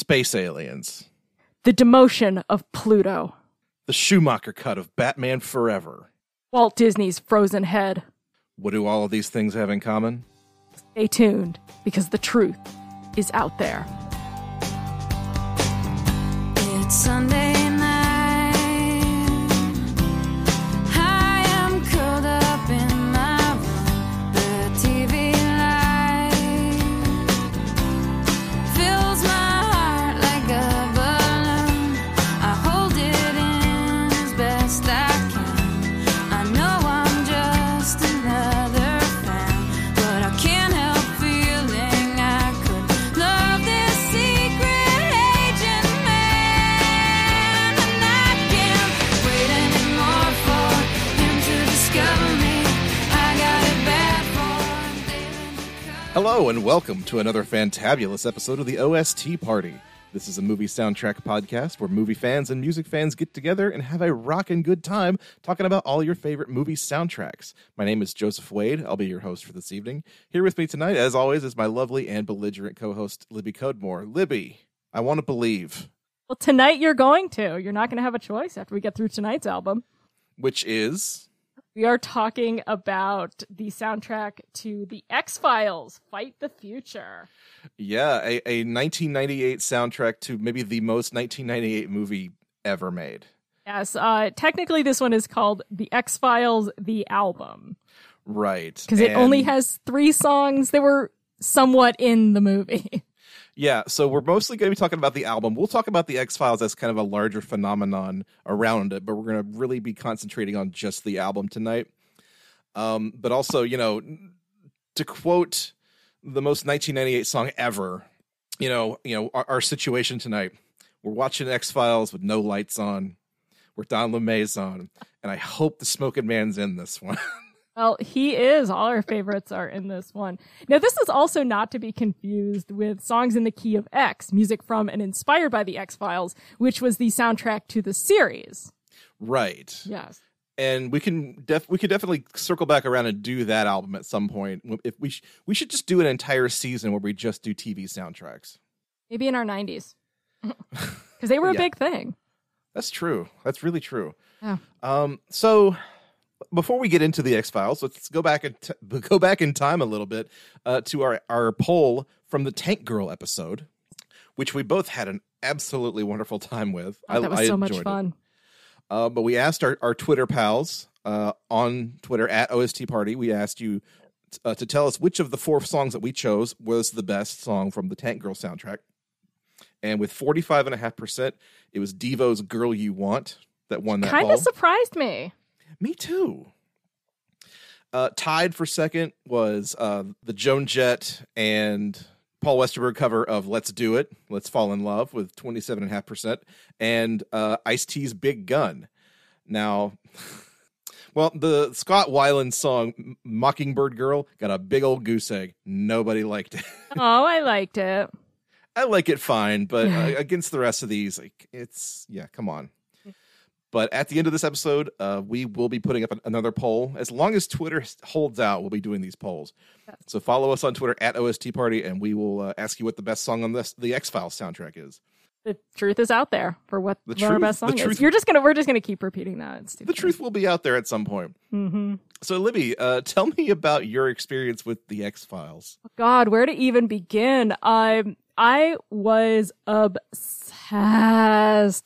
Space aliens. The demotion of Pluto. The Schumacher cut of Batman Forever. Walt Disney's frozen head. What do all of these things have in common? Stay tuned because the truth is out there. It's Sunday Hello, and welcome to another fantabulous episode of the OST Party. This is a movie soundtrack podcast where movie fans and music fans get together and have a rockin' good time talking about all your favorite movie soundtracks. My name is Joseph Wade. I'll be your host for this evening. Here with me tonight, as always, is my lovely and belligerent co host, Libby Codemore. Libby, I want to believe, Well, tonight you're going to. You're not going to have a choice after we get through tonight's album. which is. We are talking about the soundtrack to The X Files Fight the Future. Yeah, a, a 1998 soundtrack to maybe the most 1998 movie ever made. Yes, uh, technically, this one is called The X Files The Album Right. because it only has three songs that were somewhat in the movie. Yeah, so we're mostly going to be talking about the album. We'll talk about the X Files as kind of a larger phenomenon around it, but we're going to really be concentrating on just the album tonight. Um, but also, you know, to quote the most 1998 song ever, you know, you know, our, our situation tonight. We're watching X Files with no lights on. We're Don LeMay's on, and I hope the Smoking Man's in this one. Well, he is. All our favorites are in this one. Now, this is also not to be confused with Songs in the Key of X, music from and inspired by the X Files, which was the soundtrack to the series. right. Yes. and we can def we could definitely circle back around and do that album at some point. If we sh- we should just do an entire season where we just do TV soundtracks. Maybe in our 90s. Because they were a Yeah. big thing. That's true. That's really true. Yeah. Um. So before we get into the X Files, let's go back and t- go back in time a little bit uh, to our our poll from the Tank Girl episode, which we both had an absolutely wonderful time with. Oh, that was I so much fun. Uh, but we asked our, our Twitter pals uh, on Twitter at OST Party, we asked you uh, to tell us which of the four songs that we chose was the best song from the Tank Girl soundtrack. And with 45.5%, it was Devo's Girl You Want that won that Kind of surprised me. Me too. Uh, tied for second was uh, the Joan Jett and Paul Westerberg cover of "Let's Do It," "Let's Fall in Love" with twenty seven and a half percent, and uh, Ice T's "Big Gun." Now, well, the Scott Weiland song "Mockingbird Girl" got a big old goose egg. Nobody liked it. Oh, I liked it. I like it fine, but uh, against the rest of these, like it's yeah, come on. But at the end of this episode, uh, we will be putting up an- another poll. As long as Twitter holds out, we'll be doing these polls. So follow us on Twitter at OST Party, and we will uh, ask you what the best song on this the X Files soundtrack is. The truth is out there for what The what our truth- best the song is. You're just gonna we're just gonna keep repeating that. It's The truth will be out there at some point. Mm-hmm. So, Libby, uh, tell me about your experience with the X Files. God, where to even begin? Um, I was obsessed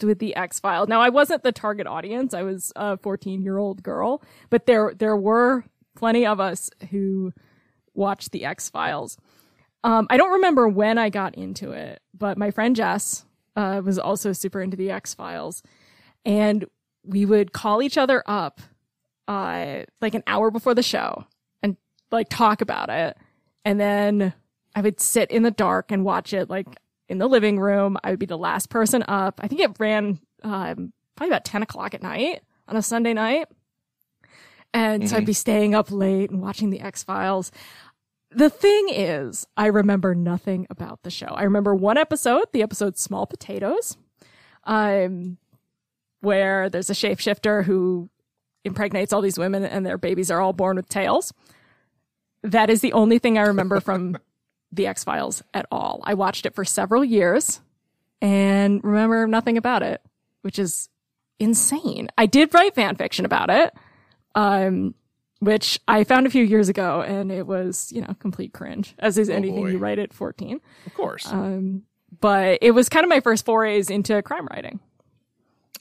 with the X Files. Now, I wasn't the target audience. I was a 14 year old girl, but there there were plenty of us who watched the X Files. Um, I don't remember when I got into it, but my friend Jess uh, was also super into the X Files, and we would call each other up uh, like an hour before the show and like talk about it, and then I would sit in the dark and watch it like in the living room. I would be the last person up. I think it ran um, probably about 10 o'clock at night on a Sunday night. And so I'd be staying up late and watching the X Files. The thing is, I remember nothing about the show. I remember one episode, the episode Small Potatoes, um, where there's a shapeshifter who impregnates all these women and their babies are all born with tails. That is the only thing I remember from the X Files at all. I watched it for several years and remember nothing about it, which is insane. I did write fan fiction about it, um, which I found a few years ago, and it was, you know, complete cringe, as is anything boy. you write at 14. Of course. Um, but it was kind of my first forays into crime writing.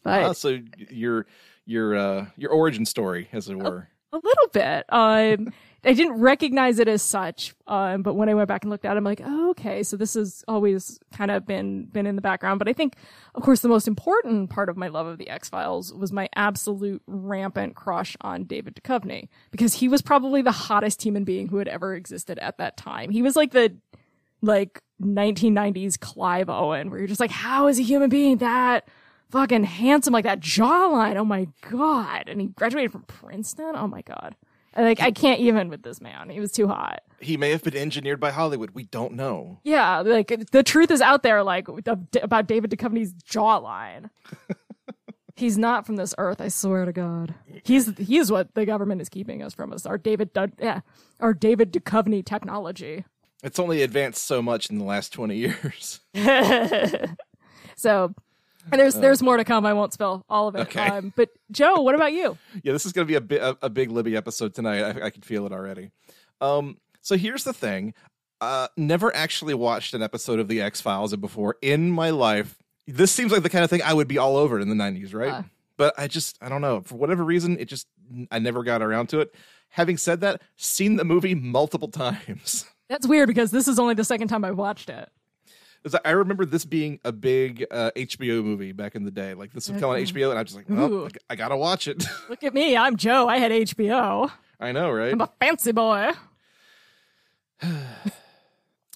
But Ah, so your your uh your origin story, as it were. A little bit. Um, I didn't recognize it as such, um, but when I went back and looked at it, I'm like, oh, okay, so this has always kind of been been in the background. But I think, of course, the most important part of my love of the X Files was my absolute rampant crush on David Duchovny because he was probably the hottest human being who had ever existed at that time. He was like the like 1990s Clive Owen, where you're just like, how is a human being that fucking handsome, like that jawline? Oh my god! And he graduated from Princeton. Oh my god! Like I can't even with this man. He was too hot. He may have been engineered by Hollywood. We don't know. Yeah, like the truth is out there, like about David Duchovny's jawline. He's not from this earth. I swear to God. He's he's what the government is keeping us from us. Our David, Du- yeah, our David Duchovny technology. It's only advanced so much in the last twenty years. So, and there's there's more to come. I won't spill all of it. Okay. Um, but Joe, what about you? yeah, this is going to be a, bi- a, a big Libby episode tonight. I, I can feel it already. Um, so here's the thing: uh, never actually watched an episode of the X Files before in my life. This seems like the kind of thing I would be all over in the '90s, right? Uh. but I just I don't know for whatever reason it just I never got around to it. Having said that, seen the movie multiple times. That's weird because this is only the second time I've watched it. 'Cause I remember this being a big uh, HBO movie back in the day. Like this would come on HBO, and I'm just like, well, I, I gotta watch it. Look at me, I'm Joe. I had HBO. I know, right? I'm a fancy boy.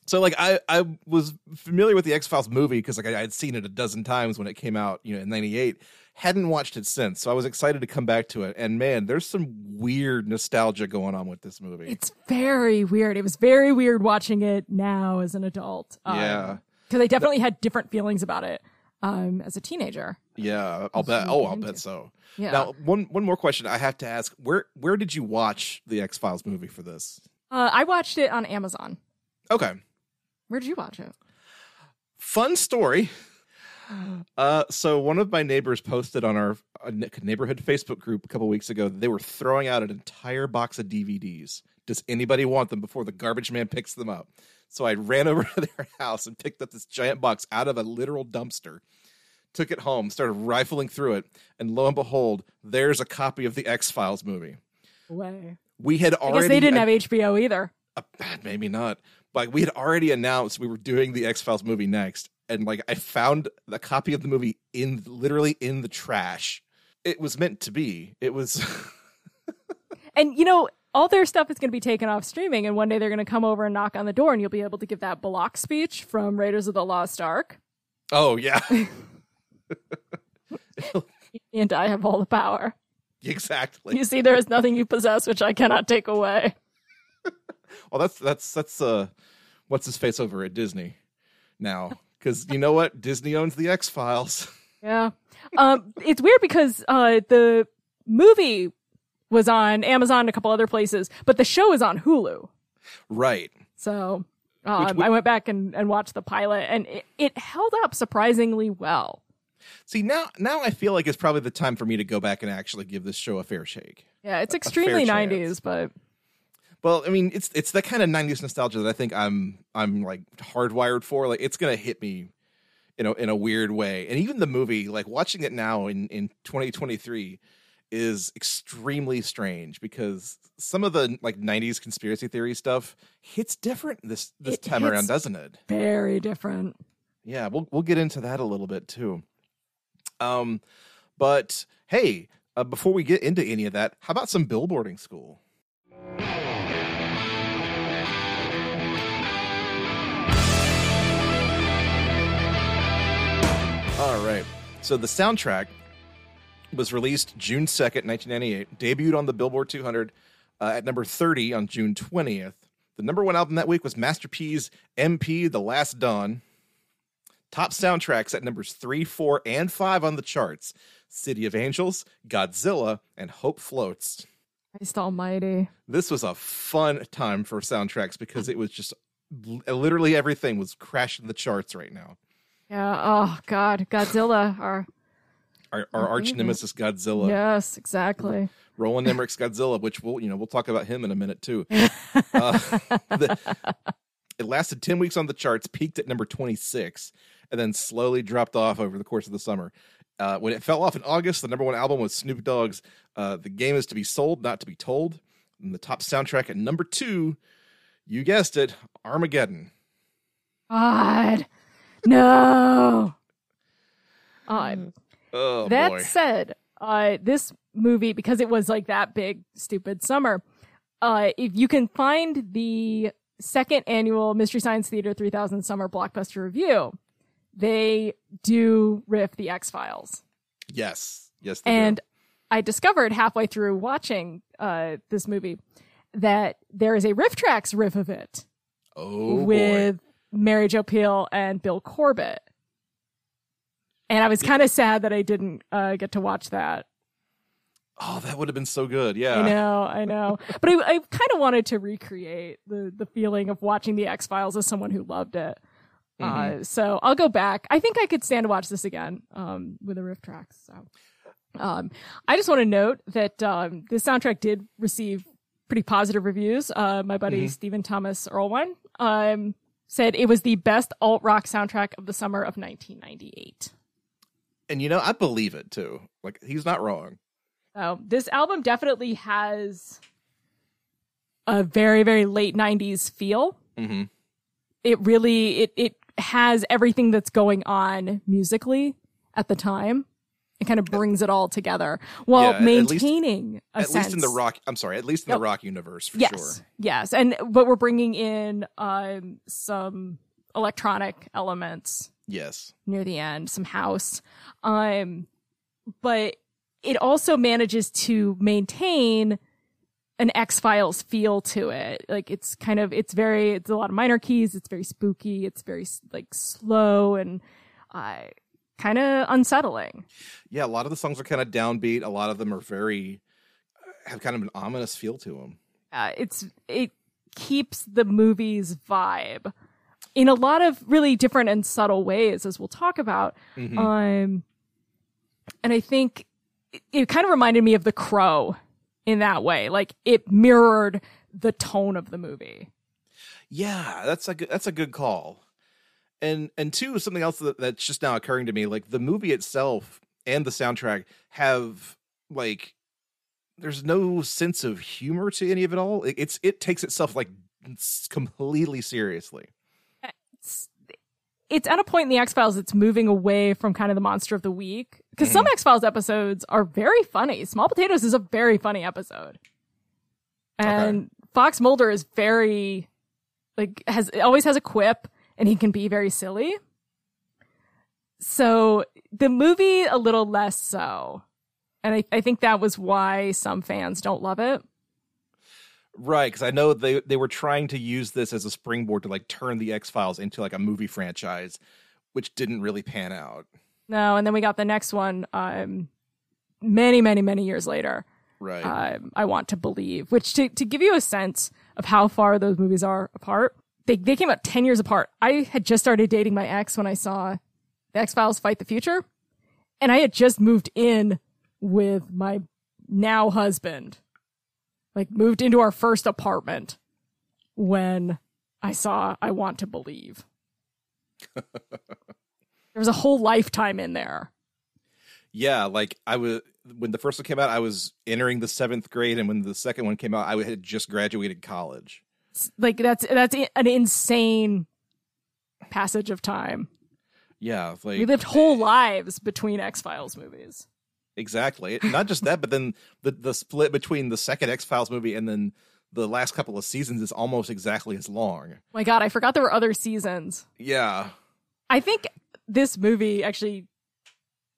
So like I I was familiar with the X Files movie because like I had seen it a dozen times when it came out, you know, in '98. Hadn't watched it since, so I was excited to come back to it. And man, there's some weird nostalgia going on with this movie. It's very weird. It was very weird watching it now as an adult. Yeah. Because I definitely had different feelings about it um, as a teenager. yeah, I'll bet. Oh, I'll into. bet so. Yeah. Now, one one more question I have to ask: where where did you watch the X Files movie for this? Uh, I watched it on Amazon. Okay, Where did you watch it? fun story. Uh, so one of my neighbors posted on our uh, neighborhood Facebook group a couple weeks ago that they were throwing out an entire box of DVDs. Does anybody want them before the garbage man picks them up? So I ran over to their house and picked up this giant box out of a literal dumpster. Took it home, started rifling through it, and lo and behold, there's a copy of the X Files movie. Way. We had I already guess they didn't have HBO either. uh, maybe not. But we had already announced we were doing the X Files movie next, and like I found the copy of the movie in literally in the trash. It was meant to be. It was. And you know, all their stuff is going to be taken off streaming, and one day they're going to come over and knock on the door, and you'll be able to give that Belloq speech from Raiders of the Lost Ark. oh yeah, And I have all the power. exactly. You see, there is nothing you possess which I cannot take away. Well, that's that's that's uh, what's his face over at Disney now? Because you know what, Disney owns the X Files. Yeah. Um, it's weird because uh, the movie was on Amazon a couple other places, but the show is on Hulu. right. So um, which- I went back and, and watched the pilot, and it, it held up surprisingly well. See now, now I feel like it's probably the time for me to go back and actually give this show a fair shake. Yeah, it's extremely chance. 90s, but Well, I mean, it's it's that kind of '90s nostalgia that I think I'm I'm like hardwired for. Like, it's gonna hit me, you know, in a weird way. And even the movie, like watching it now in in 2023, is extremely strange because some of the like '90s conspiracy theory stuff hits different this this It time around, doesn't it? very different. Yeah, we'll we'll get into that a little bit too. Um, but hey, uh, before we get into any of that, how about some billboarding school? All right. So the soundtrack was released June 2nd, 1998, debuted on the Billboard 200 uh, at number 30 on June 20th. The number one album that week was Master P's MP The Last Don. Top soundtracks at numbers 3, 4, and 5 on the charts City of Angels, Godzilla, and Hope Floats. Christ almighty. This was a fun time for soundtracks because it was just literally everything was crashing the charts right now. Yeah. Oh God, Godzilla. Our Our, our arch nemesis Godzilla. yes, exactly. Roland Emmerich's Godzilla, which we'll you know we'll talk about him in a minute too. Uh, the- it lasted ten weeks on the charts, peaked at number twenty six, and then slowly dropped off over the course of the summer. Uh, when it fell off in August, the number one album was Snoop Dogg's uh, "The Game Is to Be Sold, Not to Be Told." And the top soundtrack at number two, you guessed it, Armageddon. God, no. Uh, Oh that boy, said, uh, this movie because it was like that big stupid summer. Uh, if you can find the second annual Mystery Science Theater 3000 Summer Blockbuster Review, they do riff the X Files. yes, yes, they do. And I discovered halfway through watching uh, this movie that there is a RiffTrax riff of it oh boy. with Mary Jo Pehl and Bill Corbett. And I was kind of sad that I didn't uh, get to watch that. oh, that would have been so good. Yeah, I know, I know. But I, I kind of wanted to recreate the the feeling of watching the X Files as someone who loved it. Mm-hmm. Uh, so I'll go back. I think I could stand to watch this again um, with the RiffTrax. So um, I just want to note that um, this soundtrack did receive pretty positive reviews. Uh, my buddy Mm-hmm. Stephen Thomas Erlewine um, said it was the best alt rock soundtrack of the summer of 1998. And you know I believe it too. Like he's not wrong. So this album definitely has a very very late 90s feel. hmm It really it it has everything that's going on musically at the time. It kind of brings it all together while Yeah, at least- maintaining a At least in the rock. I'm sorry. At least in the rock universe for yes, sure. yes, and but we're bringing in um some electronic elements Yes. near the end, some house. Um, but it also manages to maintain an X Files feel to it. Like it's kind of, it's very, it's a lot of minor keys. It's very spooky. It's very like slow and, uh, kind of unsettling. Yeah, a lot of the songs are kind of downbeat. A lot of them are very have kind of an ominous feel to them. Uh, it's, it keeps the movie's vibe in a lot of really different and subtle ways, as we'll talk about. Mhm. Um, and I think it, it kind of reminded me of The Crow in that way. Like it mirrored the tone of the movie. yeah, that's a good, that's a good call. And and two, something else that, that's just now occurring to me, like the movie itself and the soundtrack have like there's no sense of humor to any of it all. It, it's it takes itself like completely seriously. It's, it's at a point in the X Files that's moving away from kind of the monster of the week because mm-hmm. some X Files episodes are very funny. Small Potatoes is a very funny episode, and Fox Mulder is very like has always has a quip and he can be very silly. So the movie a little less so. And I, I think that was why some fans don't love it. Right, because I know they they were trying to use this as a springboard to like turn the X Files into like a movie franchise, which didn't really pan out. No, and then we got the next one um many, many, many years later. Right. Um, I want to believe, which to, to give you a sense of how far those movies are apart, they, they came out 10 years apart. I had just started dating my ex when I saw the X Files Fight the Future, and I had just moved in with my now husband, like moved into our first apartment when I saw I Want to Believe. there was a whole lifetime in there. yeah, like I was when the first one came out, I was entering the seventh grade, and when the second one came out, I had just graduated college. Like that's that's an insane passage of time. Yeah, like We lived whole eh. lives between X Files movies. Exactly. Not just that, but then the the split between the second X Files movie and then the last couple of seasons is almost exactly as long. My God, I forgot there were other seasons. Yeah. I think this movie actually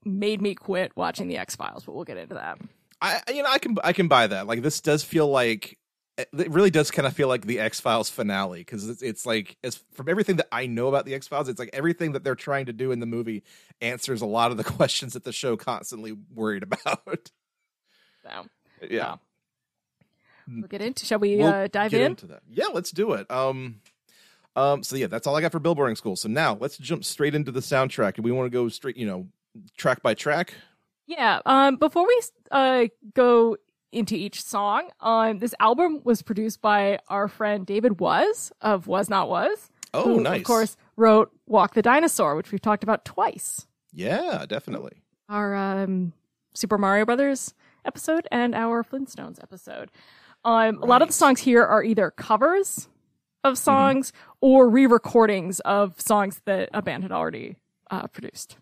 made me quit watching the X Files, but we'll get into that. I you know I can I can buy that. Like this does feel like it really does kind of feel like the X Files finale because it's, it's like as from everything that I know about the X Files, it's like everything that they're trying to do in the movie answers a lot of the questions that the show constantly worried about. So yeah, we'll get into. Shall we We'll uh, dive get in? into that. Yeah, let's do it. Um, Um, so yeah, that's all I got for Billboarding School. So now let's jump straight into the soundtrack, and we want to go straight, you know, track by track. Yeah. Um, before we uh, go into each song, um, this album was produced by our friend David Was of Was Not Was. Oh, who, nice. Of course, wrote Walk the Dinosaur, which we've talked about twice. Yeah, definitely. Our um, Super Mario Brothers episode and our Flintstones episode. Um, A lot of the songs here are either covers of songs or re-recordings of songs that a band had already uh, produced.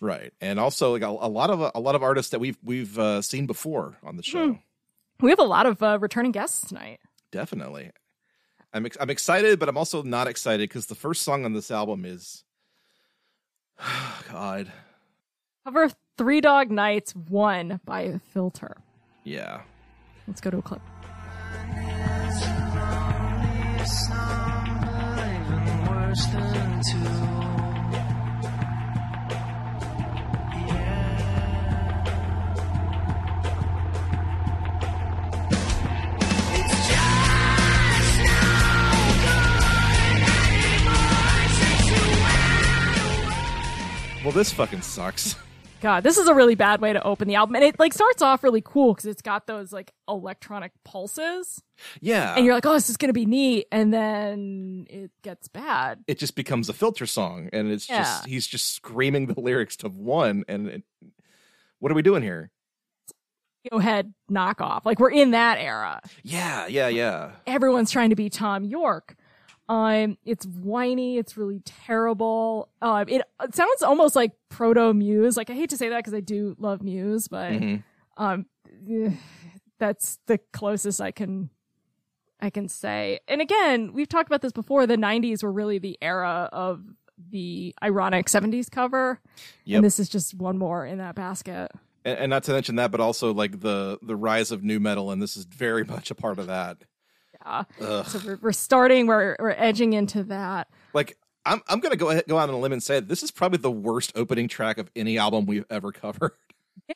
Right, and also like a, a lot of a lot of artists that we've we've uh, seen before on the show. We have a lot of uh, returning guests tonight. Definitely, I'm ex- I'm excited, but I'm also not excited because the first song on this album is, God, Cover of Three Dog Nights 1 by Filter. yeah. Let's go to a clip. Well, this fucking sucks. God, this is a really bad way to open the album. And it like starts off really cool because it's got those like electronic pulses. Yeah, And you're like, oh, this is going to be neat. And then it gets bad. it just becomes a filter song, and it's just he's just screaming the lyrics to one, and it, what are we doing here? Radiohead knockoff. Like we're in that era. Yeah, yeah, yeah. Everyone's trying to be Thom Yorke. Um, it's whiny. It's really terrible. Um, it, it sounds almost like proto Muse. Like I hate to say that because I do love Muse, but Mhm. um, eh, that's the closest I can I can say. And again, we've talked about this before. The '90s were really the era of the ironic '70s cover, Yep. and this is just one more in that basket. and, and not to mention that, but also like the the rise of nu metal, and this is very much a part of that. Yeah. Ugh. So we're, we're starting. We're we're edging into that. Like I'm I'm gonna go ahead, go out on a limb and say this is probably the worst opening track of any album we've ever covered.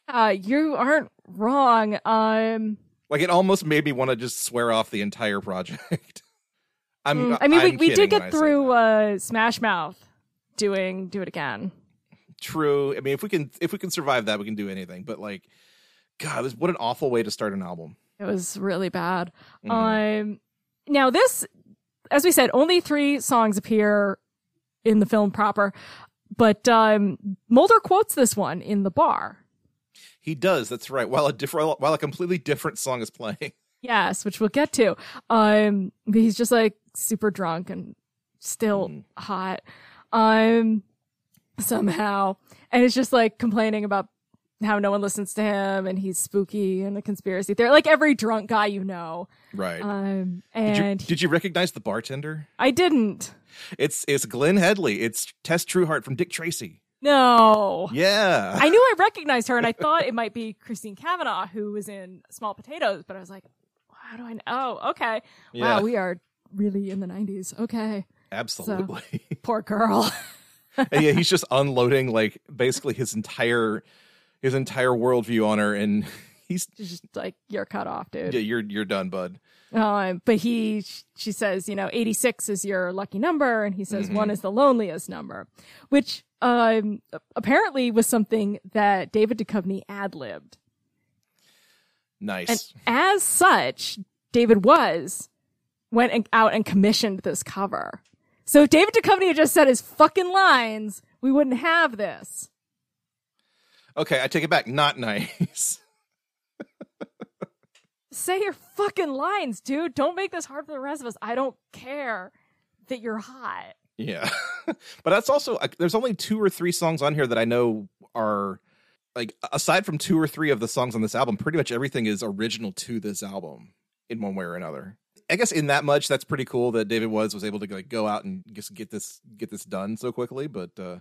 Yeah, you aren't wrong. Um, Like it almost made me want to just swear off the entire project. I'm. mm, I mean, we, I'm we kidding did get through uh, Smash Mouth doing do it again. True. I mean, if we can if we can survive that, we can do anything. But like, God, this, what an awful way to start an album. It was really bad. Mhm. Um, now this, as we said, only three songs appear in the film proper, but um, Mulder quotes this one in the bar. he does. That's right. While a different, while a completely different song is playing. Yes, which we'll get to. Um, but he's just like super drunk and still Mm. hot. Um, somehow, and it's just like complaining about how no one listens to him and he's spooky and a conspiracy theory, like every drunk guy you know. Right. Um, did you and did you recognize the bartender? I didn't. It's it's Glenn Headley. It's Tess Trueheart from Dick Tracy. No. Yeah. I knew I recognized her and I thought it might be Christine Cavanaugh who was in Small Potatoes, but I was like, how do I know? Oh, okay. Yeah. Wow, we are really in the 90s. Okay. Absolutely. Poor girl. and yeah, he's just unloading like basically his entire his entire worldview on her, and he's just like, you're cut off, dude. yeah, you're you're done, bud. Um, but he, she says, you know, 86 is your lucky number. And he says Mhm. one is the loneliest number, which, um, apparently was something that David Duchovny ad libbed. Nice. And as such, David Was went and- out and commissioned this cover. So if David Duchovny had just said his fucking lines, we wouldn't have this. Okay, I take it back. Not nice. Say your fucking lines, dude. Don't make this hard for the rest of us. I don't care that you're hot. yeah, but that's also there's only two or three songs on here that I know are like aside from two or three of the songs on this album, pretty much everything is original to this album in one way or another. I guess in that much, that's pretty cool that David Was was able to like go out and just get this get this done so quickly. But uh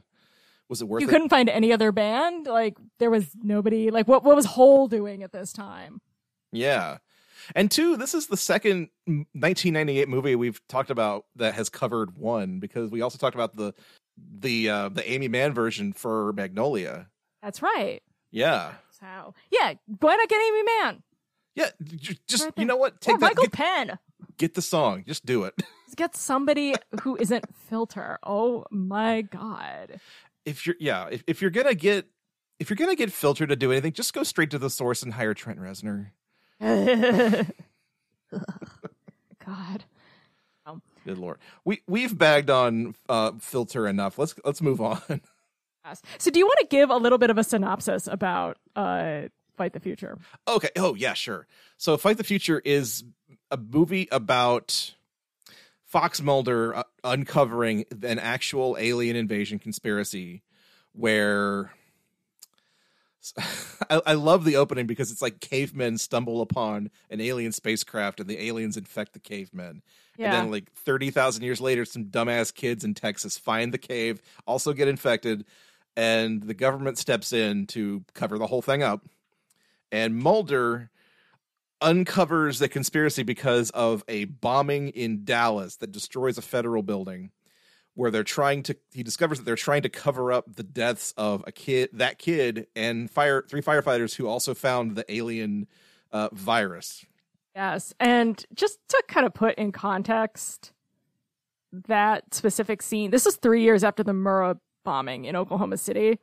was it worth You it? couldn't find any other band? Like there was nobody like what what was Hole doing at this time? Yeah. And two, this is the second 1998 movie we've talked about that has covered one because we also talked about the the uh the Aimee Mann version for Magnolia. That's right. Yeah. So yeah, why not get Aimee Mann? Yeah, just Right you know what? Take or that Michael get, Penn. get the song. Just do it. Get somebody who isn't filter. Oh my god. If you're yeah, if, if you're gonna get if you're gonna get filtered to do anything, just go straight to the source and hire Trent Reznor. god. Good lord, we we've bagged on uh, filter enough. Let's let's move on. So do you want to give a little bit of a synopsis about uh Fight the Future? Okay. Oh yeah, sure. So Fight the Future is a movie about Fox Mulder uh, uncovering an actual alien invasion conspiracy where I, I love the opening because it's like cavemen stumble upon an alien spacecraft and the aliens infect the cavemen. Yeah. And then like 30,000 years later some dumbass kids in Texas find the cave, also get infected and the government steps in to cover the whole thing up. And Mulder uncovers the conspiracy because of a bombing in Dallas that destroys a federal building where they're trying to he discovers that they're trying to cover up the deaths of a kid that kid and fire three firefighters who also found the alien uh, virus Yes. And just to kind of put in context that specific scene, this is three years after the Murrah bombing in Oklahoma City.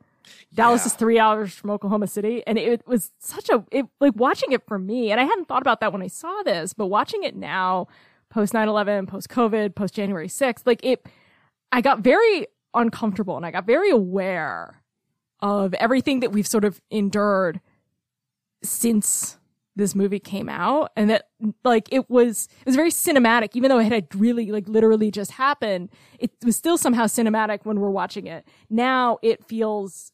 Dallas Yeah. is three hours from Oklahoma City. And it was such a, it, like watching it for me, and I hadn't thought about that when I saw this, but watching it now, post 9 11, post COVID, post January 6th, like it, I got very uncomfortable and I got very aware of everything that we've sort of endured since this movie came out and that like it was it was very cinematic even though it had really like literally just happened it was still somehow cinematic when we're watching it now it feels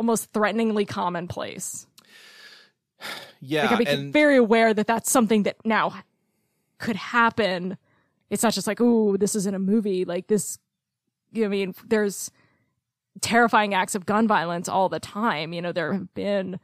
almost threateningly commonplace. Yeah like i became and very aware that that's something that now could happen. It's not just like oh this isn't a movie. Like this you know, i mean there's terrifying acts of gun violence all the time. You know there have been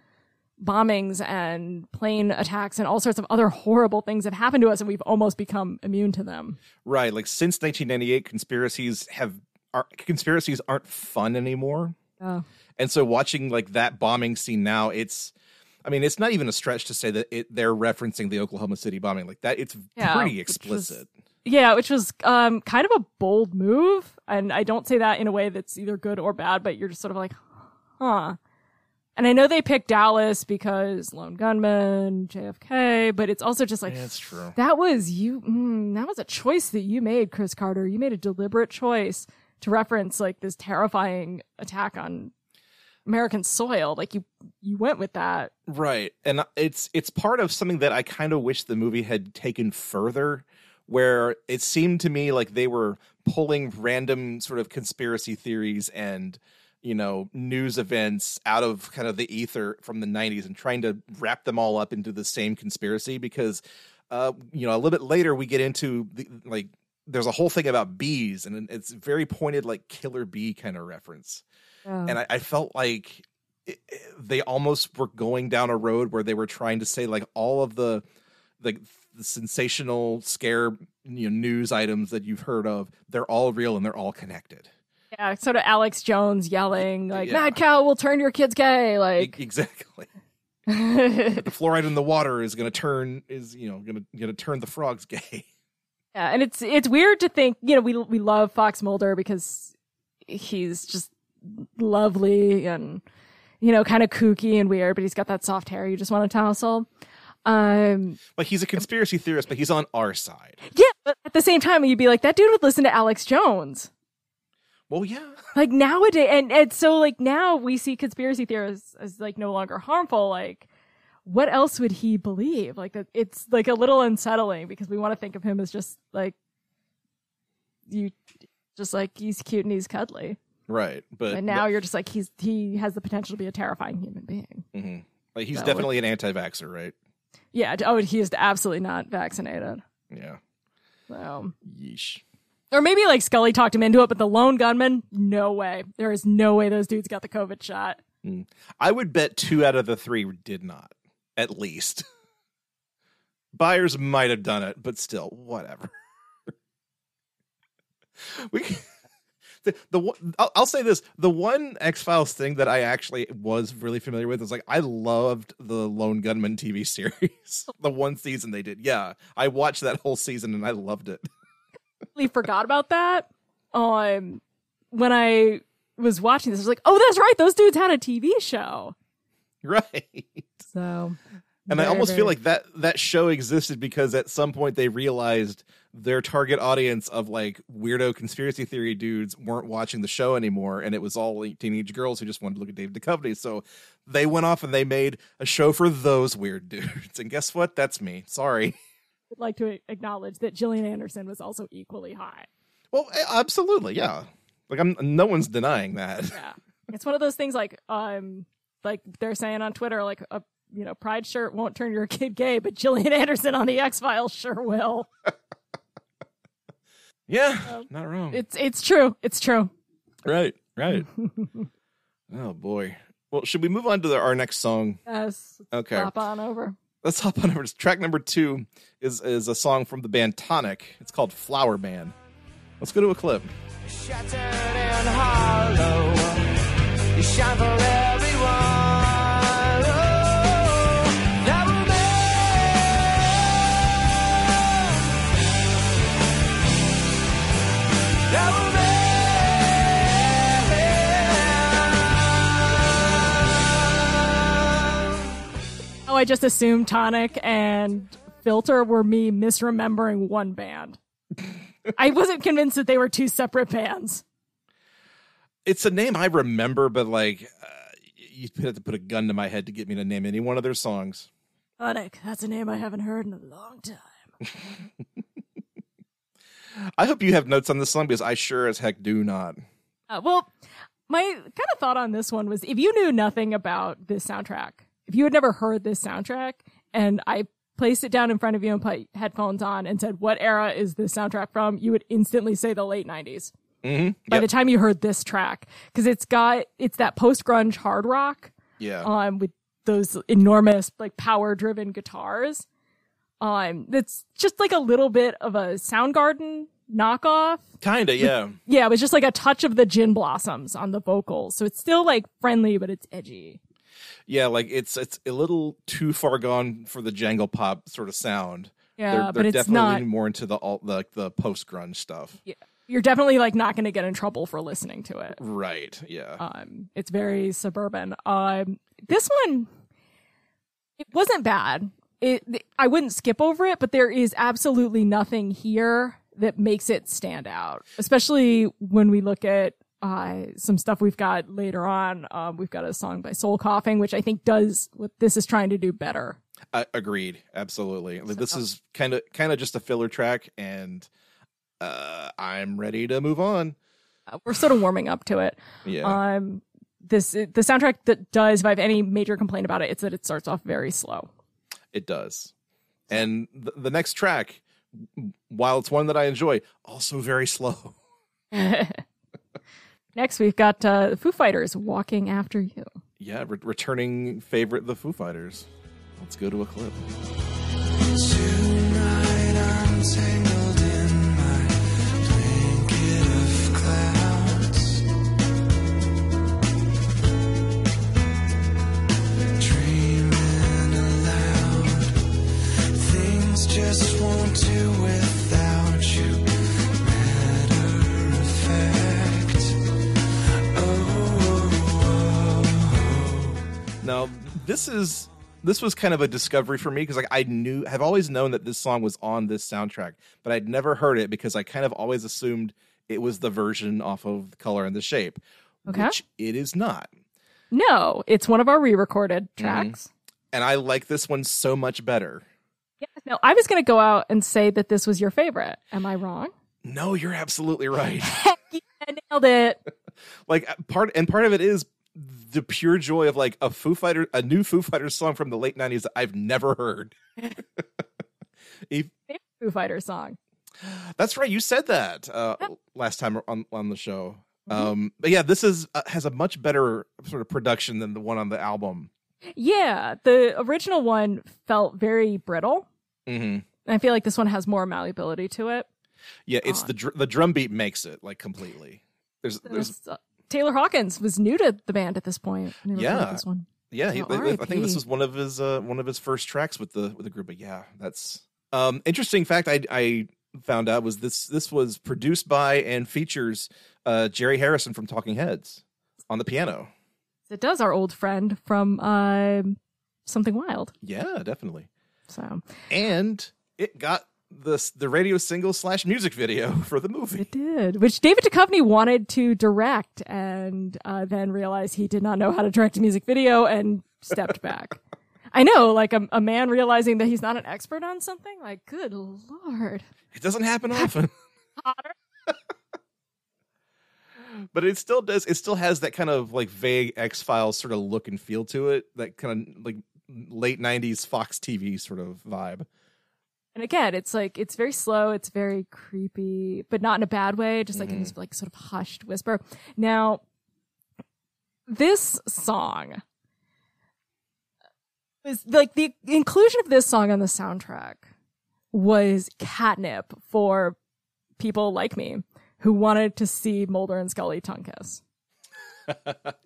bombings and plane attacks and all sorts of other horrible things have happened to us and we've almost become immune to them. Right like since 1998 conspiracies have are, conspiracies aren't fun anymore. Oh And so watching like that bombing scene now, it's I mean, it's not even a stretch to say that it they're referencing the Oklahoma City bombing like that. It's Yeah, pretty which was- explicit. yeah which was um kind of a bold move and i don't say that in a way that's either good or bad but you're just sort of like huh and i know they picked dallas because lone gunman jfk but it's also just like Yeah, true. that was you mm, that was a choice that you made chris carter you made a deliberate choice to reference like this terrifying attack on american soil like you you went with that Right. And it's it's part of something that I kind of wish the movie had taken further where it seemed to me like they were pulling random sort of conspiracy theories and you know news events out of kind of the ether from the 90s and trying to wrap them all up into the same conspiracy because uh you know a little bit later we get into the like there's a whole thing about bees and it's very pointed like killer bee kind of reference. Oh. And I, I felt like it, it- they almost were going down a road where they were trying to say like all of the the, the sensational scare you know, news items that you've heard of they're all real and they're all connected. Yeah sort of alex jones yelling like Yeah. mad cow will turn your kids gay like. exactly. The fluoride in the water is going to turn is you know going to going to turn the frogs gay Yeah, and it's it's weird to think, you know, we we love Fox Mulder because he's just lovely and you know, kind of kooky and weird, but he's got that soft hair you just want to tousle. Um, like he's a conspiracy theorist but he's on our side yeah, but at the same time, you'd be like, that dude would listen to Alex Jones. well yeah Like nowadays, and and so like now we see conspiracy theorists as like no longer harmful. Like, what else would he believe? Like that, it's like a little unsettling because we want to think of him as just like you, just like he's cute and he's cuddly. right but and now you're just like he's he has the potential to be a terrifying human being. Mm-hmm. like he's So- definitely an anti-vaxxer right Yeah. Oh, he is absolutely not vaccinated. yeah So, yeesh or maybe like Scully talked him into it, but the lone gunman, no way. There is no way those dudes got the COVID shot. I would bet two out of the three did not, at least. Byers might have done it, but still, whatever. we the, the I'll, I'll say this: the one X Files thing that I actually was really familiar with is like I loved the Lone Gunman TV series. the one season they did, yeah, I watched that whole season and I loved it. completely forgot about that. Um, when I was watching this, I was like, "Oh, that's right, those dudes had a TV show." right. So, And I almost feel like that that show existed because at some point they realized their target audience of like weirdo conspiracy theory dudes weren't watching the show anymore, and it was all like, teenage girls who just wanted to look at David Duchovny. So they went off and they made a show for those weird dudes. And guess what? That's me. Sorry. I'd like to acknowledge that Gillian Anderson was also equally hot. Well, absolutely, yeah. Like I'm, no one's denying that. Yeah, it's one of those things like um, like they're saying on Twitter, like a you know, pride shirt won't turn your kid gay, but Gillian Anderson on the X Files sure will. Yeah, Um, not wrong. It's it's true. It's true. right, right. oh boy. Well, should we move on to the, our next song? Yes. Okay. Hop on over. let's hop on over to track number two is is a song from the band tonic it's called flower man let's go to a clip Shattered and hollow. You shine for Oh, I just assumed Tonic and Filter were me misremembering one band. I wasn't convinced that they were two separate bands. it's a name i remember but like you'd have to put a gun to my head to get me to name any one of their songs Tonic, that's a name I haven't heard in a long time. i hope you have notes on this song because i sure as heck do not Uh, well, my kind of thought on this one was if you knew nothing about this soundtrack, if you had never heard this soundtrack, and I placed it down in front of you and put headphones on and said, What era is this soundtrack from? you would instantly say the late 90s. Mm-hmm. By yep. the time you heard this track, because it's got, it's that post grunge hard rock yeah um, with those enormous, like power driven guitars. Um, that's just like a little bit of a Soundgarden knockoff kinda yeah yeah, it was just like a touch of the gin blossoms on the vocals. So it's still like friendly, but it's edgy. yeah like it's it's a little too far gone for the jangle pop sort of sound Yeah, they're, they're but it's definitely not. leaning more into the alt the, the post grunge stuff You're definitely like not going to get in trouble for listening to it. right yeah Um, it's very suburban. Um, this one, it wasn't bad. It, I wouldn't skip over it, but there is absolutely nothing here that makes it stand out. Especially when we look at uh, some stuff we've got later on. Um, we've got a song by Soul Coughing, which I think does what this is trying to do better. I agreed. Absolutely. Like, this is kind of kind of just a filler track, and uh, I'm ready to move on. Uh, we're sort of warming up to it. Yeah. Um, this the soundtrack that does. If I have any major complaint about it, it's that it starts off very slow. it does. And the, the next track, while it's one that I enjoy, also very slow. Next, we've got uh, the Foo Fighters walking after you. Yeah, re- returning favorite, the Foo Fighters. Let's go to a clip. Tonight this is this was kind of a discovery for me because like I knew have always known that this song was on this soundtrack, but I'd never heard it because I kind of always assumed it was the version off of the color and the shape. Okay. Which it is not. No, it's one of our re-recorded tracks. And I like this one so much better. Yeah. No, I was going to go out and say that this was your favorite. Am I wrong? No, you're absolutely right. Heck yeah, I nailed it. like uh, part and part of it is the pure joy of like a Foo Fighter, a new Foo Fighters song from the late '90s that I've never heard. If- Foo Fighters song. that's right, you said that uh, last time on on the show. Mm-hmm. Um, but yeah, this is uh, has a much better sort of production than the one on the album. Yeah, the original one felt very brittle. hmm I feel like this one has more malleability to it. Yeah, it's Uh, the dr- the drum beat makes it like completely. There's there's Taylor Hawkins was new to the band at this point. when Yeah. this one. Yeah, he, Oh, I think this was one of his uh, one of his first tracks with the with the group. But yeah, that's um interesting fact. I I found out was this this was produced by and features uh, Jerry Harrison from Talking Heads on the piano. It does our old friend from uh, Something Wild. Yeah, definitely. So And it got the the radio single slash music video for the movie. it did, which David Duchovny wanted to direct, and uh, then realized he did not know how to direct a music video and stepped back. I know, like a, a man realizing that he's not an expert on something. Like, good lord. It doesn't happen often. but it still does it still has that kind of like vague x-files sort of look and feel to it that kind of like late 90s fox tv sort of vibe And again, it's like it's very slow, it's very creepy, but not in a bad way, just like in this mm-hmm. like sort of hushed whisper. Now, this song was like the inclusion of this song on the soundtrack was catnip for people like me who wanted to see Mulder and Scully tongue kiss.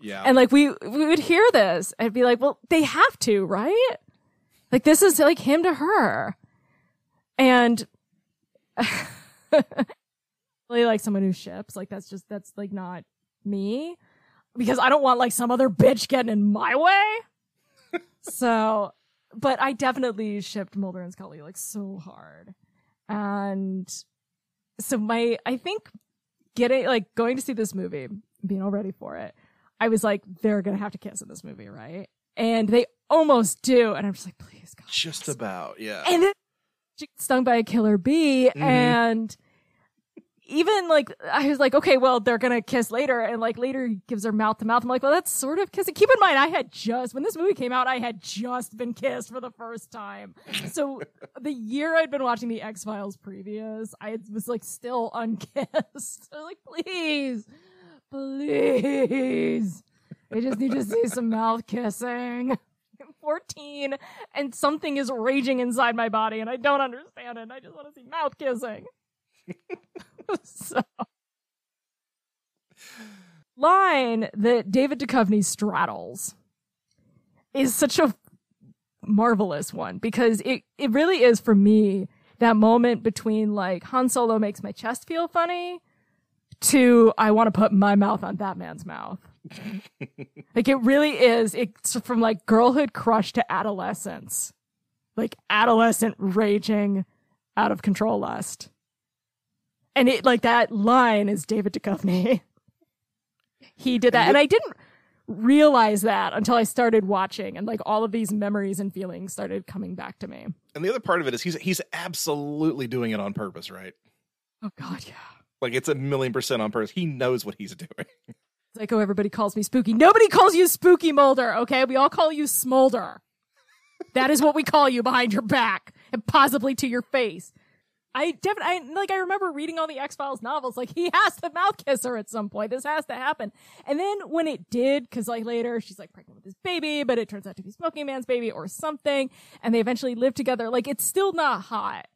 yeah And like we we would hear this and be like, well, they have to, right? Like this is like him to her. And really like someone who ships, like that's just that's like not me. Because I don't want like some other bitch getting in my way. so but I definitely shipped Mulder and Scully like so hard. And so my I think getting like going to see this movie, being all ready for it, I was like, they're gonna have to kiss in this movie, right? And they almost do, and I'm just like, please, God. just about yeah And then stung by a killer bee, Mhm. and even like I was like, okay, well, they're gonna kiss later, and like later he gives her mouth to mouth. I'm like, well, that's sort of kissing. Keep in mind, I had just when this movie came out, I had just been kissed for the first time. So the year I'd been watching the X Files previous, I was like still unkissed. I was like, please, please, I just need to see some mouth kissing. I'm 14 and something is raging inside my body and I don't understand it. I just want to see mouth kissing. so line that David Duchovny straddles is such a marvelous one because it, it really is for me that moment between like Han Solo makes my chest feel funny to I want to put my mouth on that man's mouth. like it really is it's from like girlhood crush to adolescence. Like adolescent raging out of control lust. And it like that line is David Duchovny. he did that. And I didn't realize that until I started watching and like all of these memories and feelings started coming back to me. and the other part of it is he's he's absolutely doing it on purpose right Oh god, yeah. like it's a million percent on purpose he knows what he's doing It's like, oh, everybody calls me spooky. Nobody calls you spooky Mulder, okay? We all call you Smolder. that is what we call you behind your back and possibly to your face. I definitely, I, like, I remember reading all the X Files novels. Like, he has to mouth kiss her at some point. This has to happen. And then when it did, because like later she's like pregnant with this baby, but it turns out to be Smoking Man's baby or something, and they eventually live together. Like, it's still not hot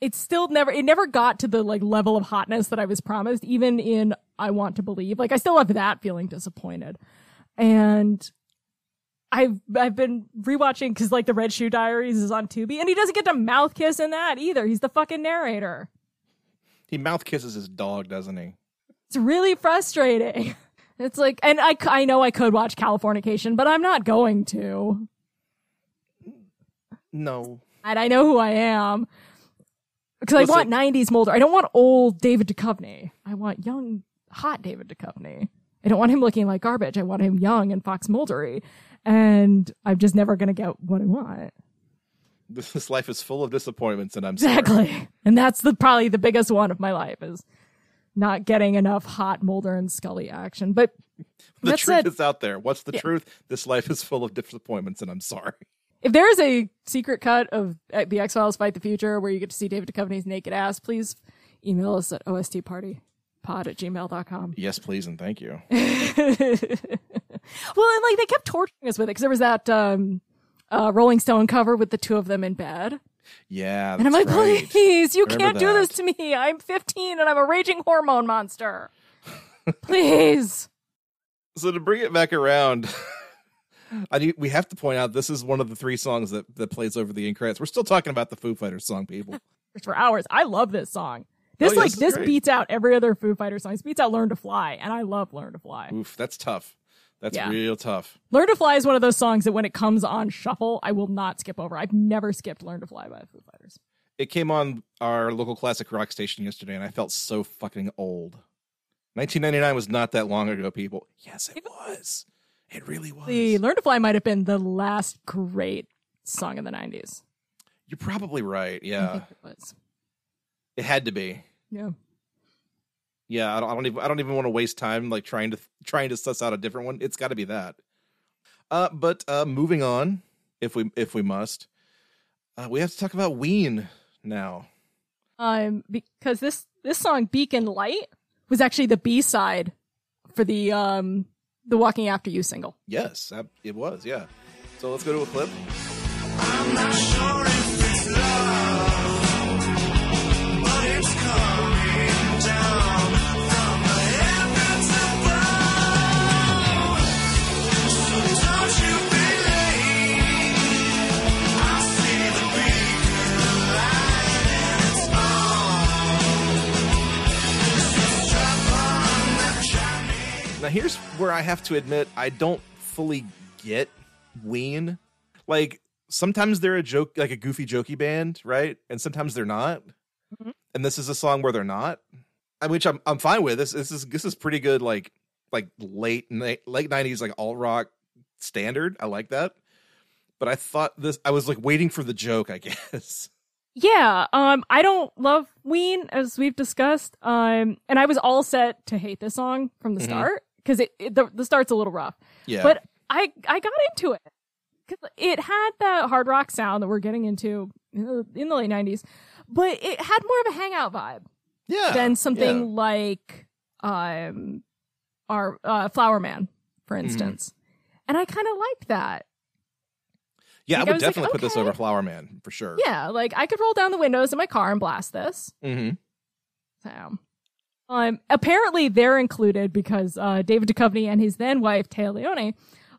it's still never it never got to the like level of hotness that I was promised, even in I Want to Believe. Like I still have that feeling disappointed. And I've I've been rewatching because like the Red Shoe Diaries is on Tubi, and he doesn't get to mouth kiss in that either. He's the fucking narrator. he mouth kisses his dog doesn't he It's really frustrating. It's like, and I I know I could watch Californication, but I'm not going to. no And I know who I am. Because I want 90s Mulder. I don't want old David Duchovny. I want young, hot David Duchovny. I don't want him looking like garbage. I want him young and Fox Muldery. And I'm just never going to get what I want. this, this life is full of disappointments and i'm sorry Exactly. And that's the probably the biggest one of my life is not getting enough hot Mulder and Scully action. But the truth it. is out there what's the truth this life is full of disappointments and i'm sorry if there is a secret cut of the X Files Fight the Future where you get to see David Duchovny's naked ass, please email us at ostpartypod at gmail.com. yes please and thank you well, and like they kept torturing us with it because there was that um, uh, Rolling Stone cover with the two of them in bed. yeah And I'm like, right. please, you can't do this to me. I'm 15 and I'm a raging hormone monster. please. so to bring it back around I need, we have to point out this is one of the three songs that, that plays over the end credits. We're still talking about the Foo Fighters song, people. for hours. I love this song. This Oh, yeah, like this this beats out every other Foo Fighters song. This beats out Learn to Fly, and I love Learn to Fly. Oof, that's tough. That's Yeah. real tough. Learn to Fly is one of those songs that when it comes on shuffle, I will not skip over. I've never skipped Learn to Fly by the Foo Fighters. It came on our local classic rock station yesterday, and I felt so fucking old. 1999 was not that long ago, people. Yes, it was. It really was. The Learn to Fly might have been the last great song in the 90s. You're probably right. Yeah, it was. It had to be. Yeah. Yeah, I don't, I don't even I don't even want to waste time like trying to trying to suss out a different one. It's got to be that. Uh, but uh, moving on, if we if we must, uh, we have to talk about Ween now. Um, because this this song Beacon Light was actually the B side for the um the Walking After You single. Yes, that- it was. Yeah. So let's go to a clip. Now here's where I have to admit I don't fully get Ween. Like sometimes they're a joke, like a goofy jokey band, right? And sometimes they're not. Mhm. And this is a song where they're not. Which I'm I'm fine with. This this is this is pretty good. Like like late late nineties like alt rock standard. I like that. But I thought this. I was like waiting for the joke. I guess. Yeah, um, I don't love Ween as we've discussed. Um, and I was all set to hate this song from the Mhm. start because it, it the, the start's a little rough. Yeah. But I I got into it because it had that hard rock sound that we're getting into in the, in the late '90s, but it had more of a hangout vibe yeah. than something yeah. like um our uh, Flower Man, for Mm-hmm. instance. And I kind of liked that. Yeah, like, I I would like, definitely put this over Flower Man for sure. Yeah, like I could roll down the windows in my car and blast this. hmm So, um, apparently they're included because uh, David Duchovny and his then wife Téa Leoni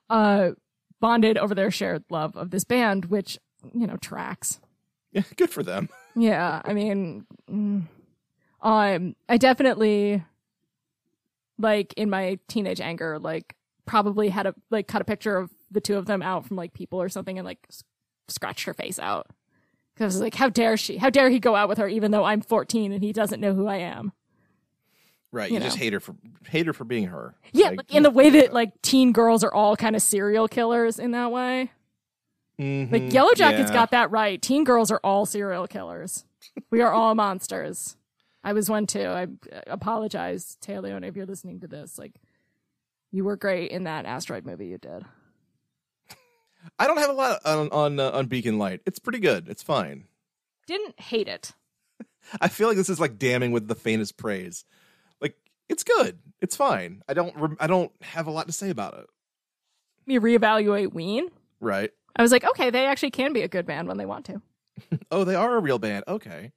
uh, bonded over their shared love of this band, which you know tracks. Yeah, good for them. Yeah, I mean, mm, um, I definitely like in my teenage anger, like probably had a like cut a picture of the two of them out from like people or something and like s- scratched her face out because like how dare she? How dare he go out with her even though I'm 14 and he doesn't know who I am? Right. You You, just hate her for hate her for being her. Yeah, Like, in the way that like teen girls are all kind of serial killers in that way. mhm, Like Yellow Jackets yeah. got that right. Teen girls are all serial killers. We are all monsters. I was one too. I uh, apologize, Téa Leoni, if you're listening to this. Like, you were great in that asteroid movie you did. I don't have a lot on on uh, on Beacon Light. It's pretty good. It's fine. Didn't hate it. I feel like this is like damning with the faintest praise. It's good. It's fine. I don't I don't have a lot to say about it. Me reevaluate Ween. Right. I was like, okay, they actually can be a good band when they want to. Oh, they are a real band. Okay.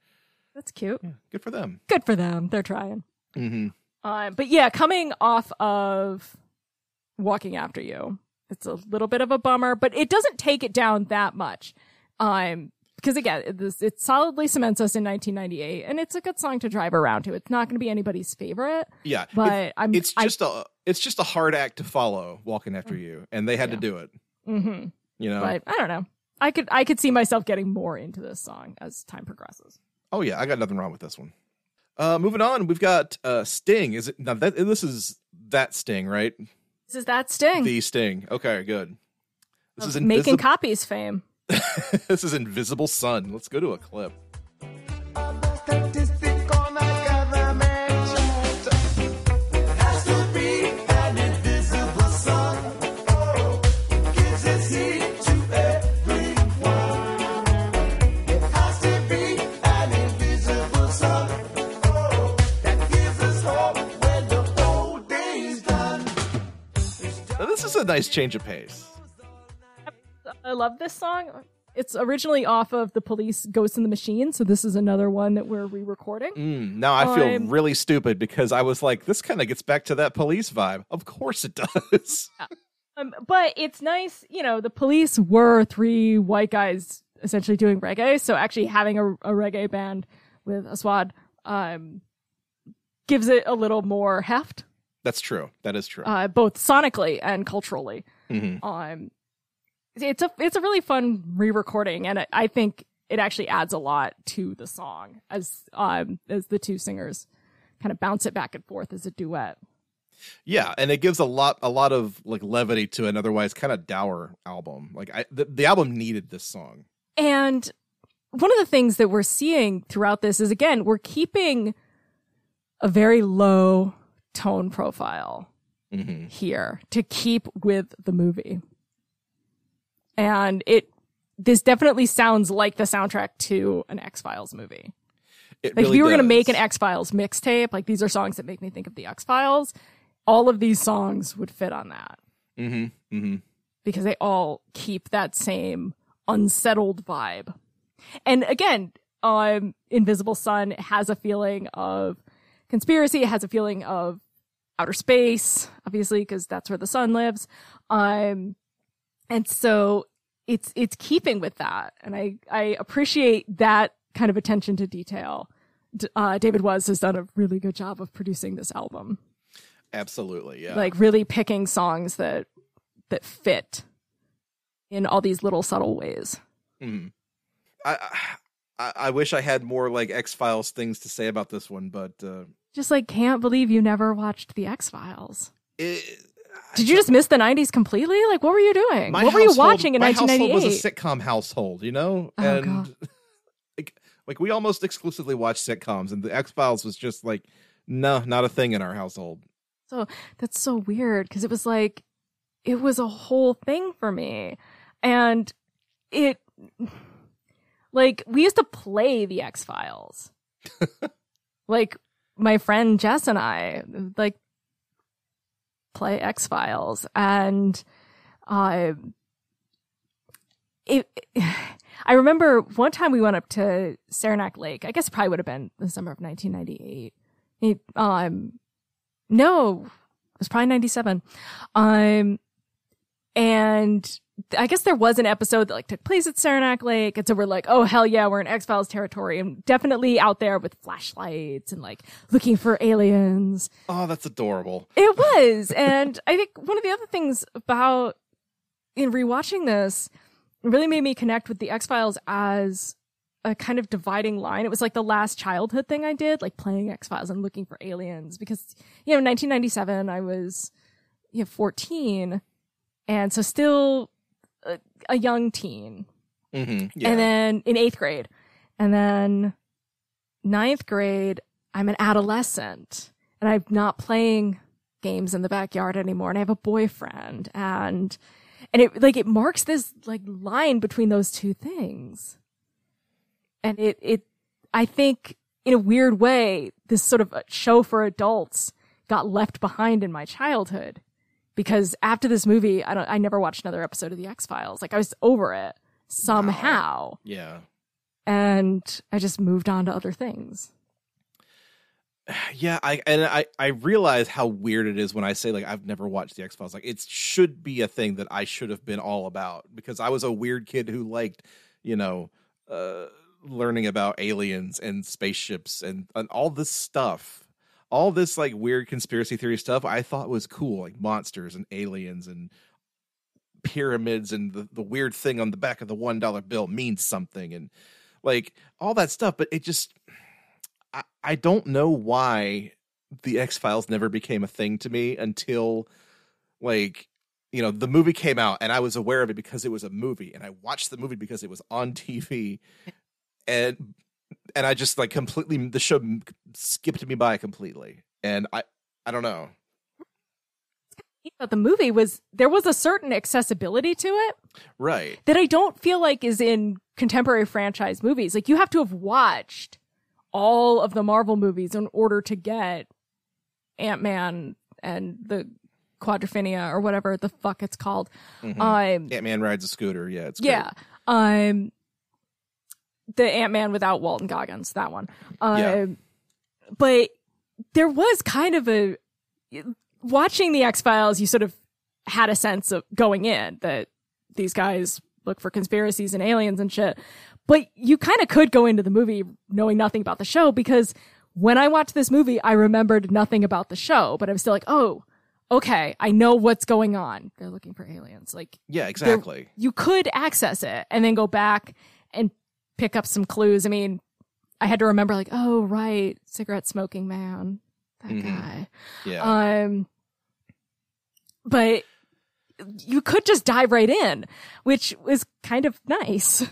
That's cute. Yeah, good for them. Good for them. They're trying. hmm Um, but yeah, coming off of walking after you, it's a little bit of a bummer, but it doesn't take it down that much. Um, because again, it, this, it solidly cements us in 1998, and it's a good song to drive around to. It's not going to be anybody's favorite, Yeah. but it's, I'm. it's just a it's just a hard act to follow walking after you and they had Yeah. to do it. I, hmm You know. but I don't know. I could I could see myself getting more into this song as time progresses. Oh yeah, I got nothing wrong with this one. Uh moving on, we've got uh Sting. Is it now that this is that Sting, right? This is that sting. The Sting. Okay, good. This of is making invisible. copies fame. this is Invisible Sun. Let's go to a clip. A nice change of pace. I love this song. It's originally off of the Police Ghost in the Machine, so this is another one that we're re-recording. Mm, now I feel I'm- really stupid because I was like, this kind of gets back to that police vibe. Of course it does. Um, but it's nice, you know, the police were three white guys essentially doing reggae. So actually having a, a reggae band with Aswad um, gives it a little more heft, That's true. That is true. uh, both sonically and culturally. Mhm. Um, it's a it's a really fun re-recording, and I, think it actually adds a lot to the song as um as the two singers kind of bounce it back and forth as a duet. Yeah, and it gives a lot a lot of like levity to an otherwise kind of dour album. Like I the, the album needed this song. And one of the things that we're seeing throughout this is again, we're keeping a very low tone profile hmm here to keep with the movie. And it this definitely sounds like the soundtrack to an X-Files movie. It Like really if you were going to make an X-Files mixtape, like these are songs that make me think of the X-Files, all of these songs would fit on that Mhm, mhm. because they all keep that same unsettled vibe. And again, um, Invisible Sun has a feeling of conspiracy. It has a feeling of outer space, obviously, because that's where the sun lives. Um, and so it's it's keeping with that, and I I appreciate that kind of attention to detail. Uh, David Was has done a really good job of producing this album Absolutely, yeah. like really picking songs that that fit in all these little subtle ways. I, I I wish I had more like X Files things to say about this one, but uh, Just like can't believe you never watched the X Files. it, Did you just miss the '90s completely? Like, what were you doing? what were you watching in my household 1998? was a sitcom household, you know, Oh, and God. like like we almost exclusively watched sitcoms, and the X Files was just like no, not a thing in our household. So that's so weird because it was like it was a whole thing for me, and it like we used to play the X Files, like my friend Jess and I like play X Files, and I it. I remember one time we went up to Saranac Lake. I guess it probably would have been the summer of 1998. It, um, no, it was probably 97. Um, and I guess there was an episode that like took place at Saranac Lake. And so we're like, oh, hell yeah, we're in X Files territory and definitely out there with flashlights and like looking for aliens. Oh, that's adorable. It was. and I think one of the other things about in rewatching this really made me connect with the X Files as a kind of dividing line. It was like the last childhood thing I did, like playing X Files and looking for aliens because, you know, 1997, I was, you know, 14. And so still a, a young teen hmm Yeah. and then in eighth grade. And then ninth grade, I'm an adolescent and I'm not playing games in the backyard anymore. And I have a boyfriend and, and it like, it marks this like line between those two things. And it, it, I think in a weird way, this sort of show for adults got left behind in my childhood because after this movie, I don't, I never watched another episode of the X Files. Like I was over it somehow yeah. and I just moved on to other things. Yeah, I and I I realize how weird it is when I say like I've never watched the X Files. Like it should be a thing that I should have been all about because I was a weird kid who liked, you know, uh learning about aliens and spaceships and and all this stuff. All this like weird conspiracy theory stuff I thought was cool, like monsters and aliens and pyramids and the, the weird thing on the back of the one dollar bill means something and like all that stuff, but it just I, I don't know why the X Files never became a thing to me until like you know the movie came out and I was aware of it because it was a movie and I watched the movie because it was on TV and and I just like completely the show skipped me by completely and I I don't know But the movie was there was a certain accessibility to it right that I don't feel like is in contemporary franchise movies. Like you have to have watched all of the Marvel movies in order to get Ant Man and the Quadrophenia or whatever the fuck it's called. Mhm. Um, Ant Man rides a scooter yeah it's great. yeah. Um, the Ant Man without Walton Goggins, that one. Um, Yeah. but there was kind of a watching the X Files. You sort of had a sense of going in that these guys look for conspiracies and aliens and shit. But you kind of could go into the movie knowing nothing about the show because when I watched this movie, I remembered nothing about the show, but I was still like, oh, okay, I know what's going on. They're looking for aliens. Like, Yeah, exactly. you could access it and then go back and pick up some clues. I mean, I had to remember, like, oh, right, cigarette smoking man, that Mhm. guy. Yeah. Um, but you could just dive right in, which was kind of nice.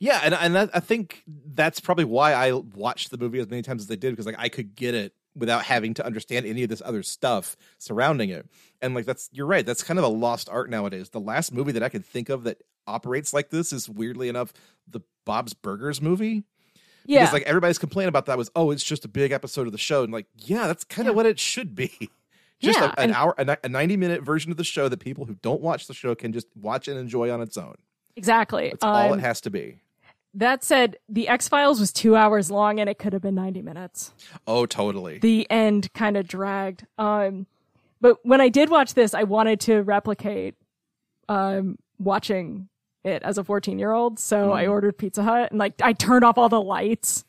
Yeah, and and that, I think that's probably why I watched the movie as many times as I did because like I could get it without having to understand any of this other stuff surrounding it. And like that's you're right, that's kind of a lost art nowadays. The last movie that I could think of that operates like this is weirdly enough the Bob's Burgers movie. Yeah. Because like everybody's complaint about that was, oh, it's just a big episode of the show. And like, yeah, that's kind of Yeah. what it should be. Just Yeah, a, an and- hour, a, a 90 minute version of the show that people who don't watch the show can just watch and enjoy on its own. exactly. That's all Um, it has to be. that said, the X Files was two hours long and it could have been 90 minutes. Oh, totally. the end kind of dragged. Um, but when I did watch this, I wanted to replicate um, watching it as a 14 year old. So I ordered Pizza Hut and like I turned off all the lights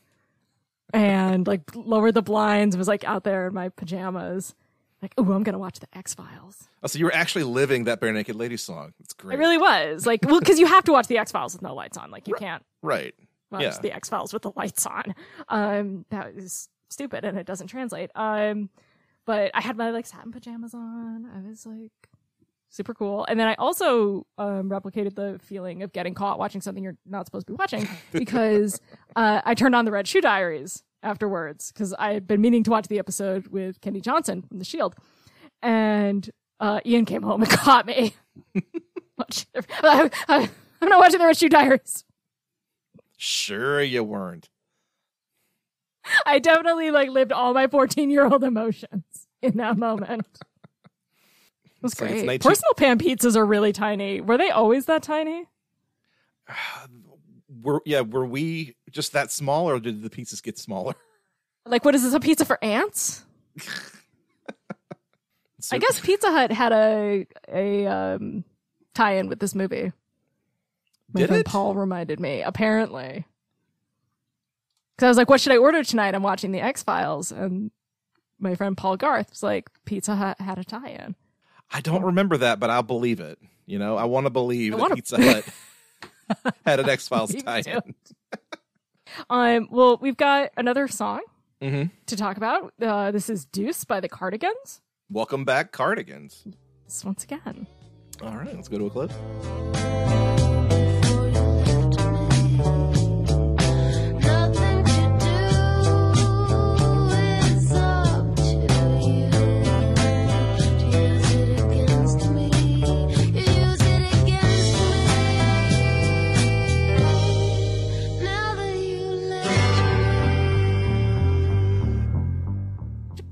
and like lowered the blinds. Was like out there in my pajamas. Like, oh, I'm gonna watch the X Files. Oh, so you were actually living that bare naked lady song. That's I great. really was like, well, because you have to watch the X Files with no lights on. Like, you can't right. watch Yeah. the X Files with the lights on. Um, that is stupid and it doesn't translate. Um, but I had my like satin pajamas on. I was like super cool. And then I also um, replicated the feeling of getting caught watching something you're not supposed to be watching because uh, I turned on the Red Shoe Diaries afterwards because I had been meaning to watch the episode with Kenny Johnson from The Shield, and uh, Ian came home and caught me. I, I, I'm not watching the Red Shoe Diaries. Sure, you weren't. I definitely like lived all my 14 year old emotions in that moment. It's like great. 19 Personal pan pizzas are really tiny. Were they always that tiny? Were yeah, were we just that small, or did the pizzas get smaller? Like, what is this? A pizza for ants? I guess Pizza Hut had a a um, tie-in with this movie. My Did friend it? Paul reminded me. Apparently, because I was like, "What should I order tonight?" I'm watching the X Files, and my friend Paul Garth was like, "Pizza Hut had a tie-in." I don't remember that, but I'll believe it. You know, I want to believe that wanna- Pizza Hut had an X Files tie-in. Um, well, we've got another song Mhm. to talk about. Uh, this is Deuce by the Cardigans. Welcome back, Cardigans. Once again. All right, let's go to a clip.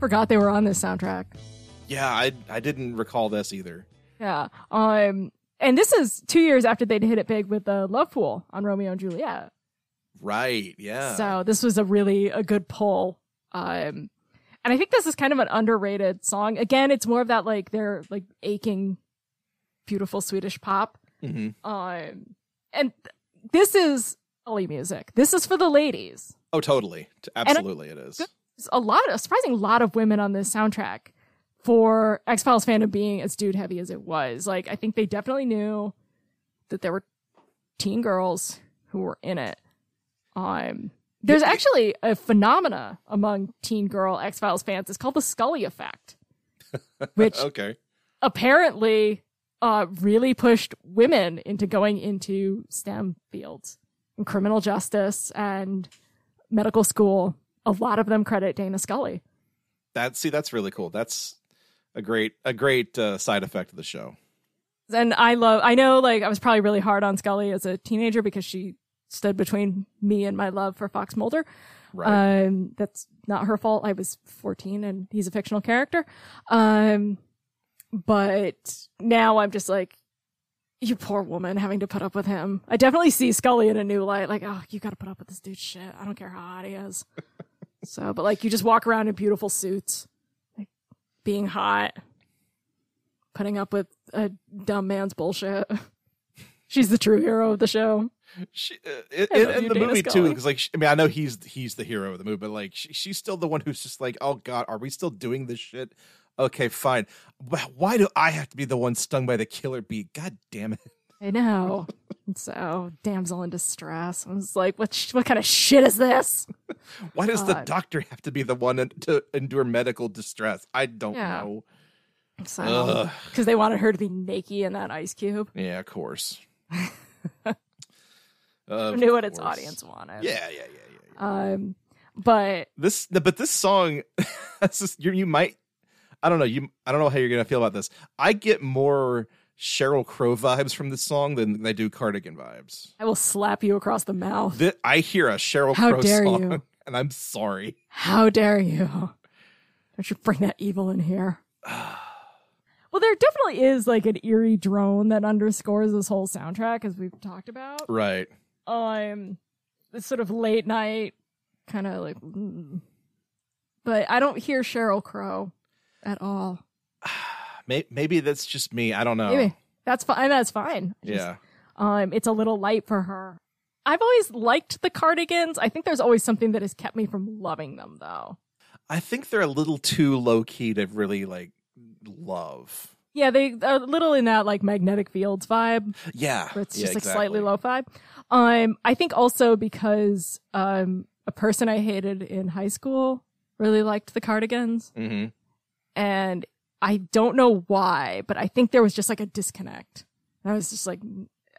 Forgot they were on this soundtrack. Yeah, I I didn't recall this either. Yeah. Um, and this is two years after they'd hit it big with the Lovefool on Romeo and Juliet. Right? Yeah. So this was a really a good pull. Um, and I think this is kind of an underrated song. Again, it's more of that like they're like aching, beautiful Swedish pop. hmm Um, and th- this is Ollie music. This is for the ladies. Oh, totally. Absolutely, it is. There's a lot, a surprising lot of women on this soundtrack for X Files fandom being as dude heavy as it was. Like, I think they definitely knew that there were teen girls who were in it. Um, there's actually a phenomena among teen girl X Files fans. It's called the Scully effect, which Okay. apparently uh, really pushed women into going into STEM fields and criminal justice and medical school. A lot of them credit Dana Scully. That see, that's really cool. That's a great a great uh, side effect of the show. And I love, I know like I was probably really hard on Scully as a teenager because she stood between me and my love for Fox Mulder. Right. Um, that's not her fault. I was 14 and he's a fictional character. Um, but now I'm just like, you poor woman having to put up with him. I definitely see Scully in a new light. Like, oh, you got to put up with this dude's shit. I don't care how hot he is. so, but like, you just walk around in beautiful suits, like being hot, putting up with a dumb man's bullshit. She's the true hero of the show. She, uh, in, I in you, the Dana movie too, because like she- I mean, I know he's he's the hero of the movie, but like she, she's still the one who's just like, oh god, are we still doing this shit? Okay, fine. Wh- Why do I have to be the one stung by the killer bee? God damn it! I know. So, damsel in distress. I was like, what? Sh- what kind of shit is this? Why does the God. doctor have to be the one to endure medical distress? I don't Yeah. know. So, Ugh. because they wanted her to be naked in that ice cube. Yeah, of course. Of knew what its course. audience wanted. Yeah, yeah, yeah, yeah. yeah. Um, but this but this song that's just you you might i don't know you i don't know how you're gonna feel about this i get more sheryl crow vibes from this song than i do cardigan vibes I will slap you across the mouth. I hear a cheryl How crow dare song you. and i'm sorry How dare you? Don't you bring that evil in here? well, there definitely is like an eerie drone that underscores this whole soundtrack, as we've talked about. right Um, this sort of late night kind of like, mm. but I don't hear Sheryl Crow at all. May- maybe that's just me i don't know Maybe that's fine. That's fine. Just, yeah Um, it's a little light for her. I've always liked the cardigans. I think there's always something that has kept me from loving them, though. i think they're a little too low-key to really like love Yeah, they are a little in that like magnetic fields vibe, yeah it's yeah, just like exactly. slightly low vibe. Um, I think also because um, a person I hated in high school really liked the cardigans, hmm and I don't know why, but I think there was just like a disconnect. And I was just like,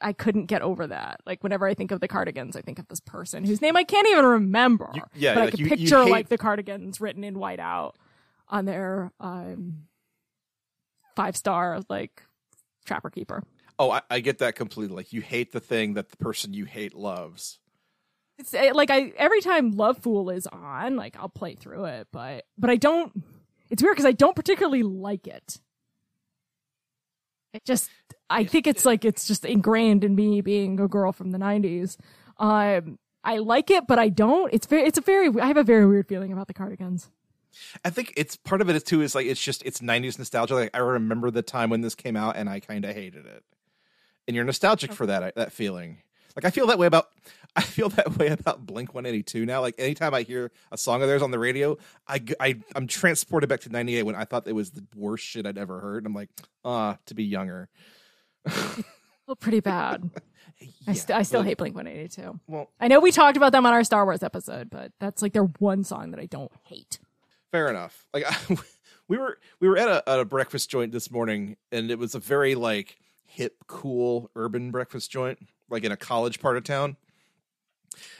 I couldn't get over that. Like whenever I think of the cardigans, I think of this person whose name I can't even remember. You- yeah, but I like, could you- you picture hate- like the cardigans written in white out on their um, five star like trapper keeper. oh I, I get that completely like you hate the thing that the person you hate loves It's eh, like I every time Lovefool is on, like I'll play through it, but but I don't. It's weird because I don't particularly like it. It just, I think it's like it's just ingrained in me being a girl from the '90s. Um, I like it, but I don't. It's very, it's a very. I have a very weird feeling about the Cardigans. I think it's part of it is too is like it's just it's 90s nostalgia. Like I remember the time when this came out and I kind of hated it. And you're nostalgic for that that feeling. Like I feel that way about I feel that way about Blink 182 now. Like anytime I hear a song of theirs on the radio, I I am transported back to 98 when I thought it was the worst shit I'd ever heard. And I'm like, ah, to be younger. Well, pretty bad. I, st- I still but- hate Blink 182. Well, I know we talked about them on our Star Wars episode, but that's like their one song that I don't hate. fair enough. Like we were we were at a, at a breakfast joint this morning, and it was a very like hip, cool urban breakfast joint, like in a college part of town.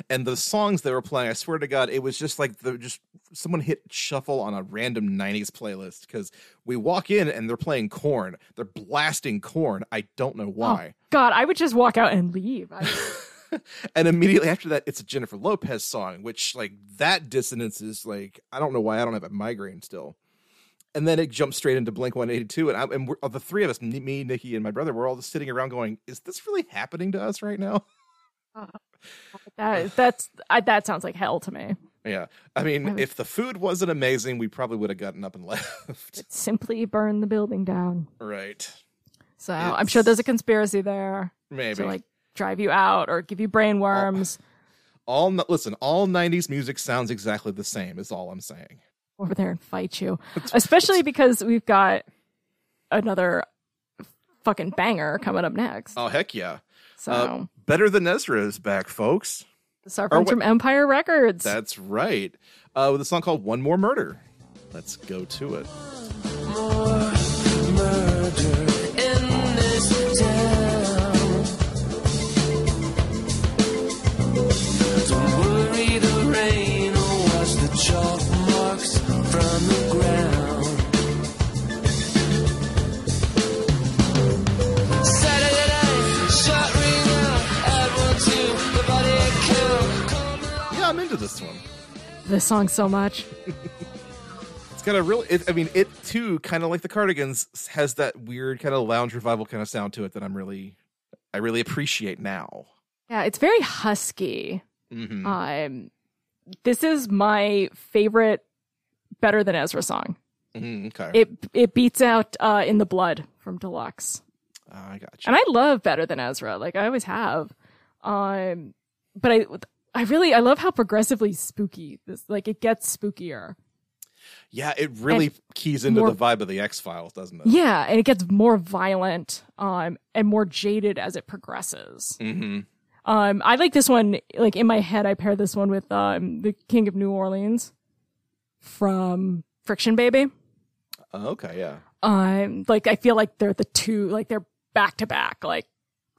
And the songs they were playing, I swear to God, it was just like the just someone hit shuffle on a random '90s playlist because we walk in and they're playing Korn. They're blasting Korn. I don't know oh, why. Oh, God, I would just walk out and leave. I, and immediately after that, it's a Jennifer Lopez song, which like that dissonance is like I don't know why I don't have a migraine still. And then it jumps straight into Blink One Eighty Two, and, I, and we're, the three of us, me, Nikki, and my brother, we're all just sitting around going, "Is this really happening to us right now?" Uh, that that's I, that sounds like hell to me. Yeah, I mean, if the food wasn't amazing, we probably would have gotten up and left. Simply burn the building down. right? So I'm sure there's a conspiracy there Maybe. to like drive you out or give you brain worms all n- listen, all '90s music sounds exactly the same. Is all I'm saying. Over there and fight you. Especially because we've got another fucking banger coming up next. Oh heck yeah! So Uh, Better than Ezra is back, folks. this our friends wait- from Empire Records. That's right. Uh, with a song called One More Murder. Let's go to it. Come Yeah, I'm into this one. this song so much. It's got a real. It, I mean, it too, kind of like the Cardigans, has that weird kind of lounge revival kind of sound to it that I'm really, I really appreciate now. Yeah, it's very husky. hmm Um, this is my favorite Better Than Ezra song. Mhm, okay. It it beats out uh, In the Blood from Deluxe. Ah, I got you. and I love better than Ezra. Like I always have. Um, but I, I really, I love how progressively spooky this. Like it gets spookier. yeah, it really keys into more- the vibe of the X Files, doesn't it? Yeah, and it gets more violent. Um, and more jaded as it progresses. Mm-hmm. Um, I like this one. Like in my head, I pair this one with um the King of New Orleans from Friction Baby. Oh, okay, yeah. um like i feel like they're the two like they're back to back like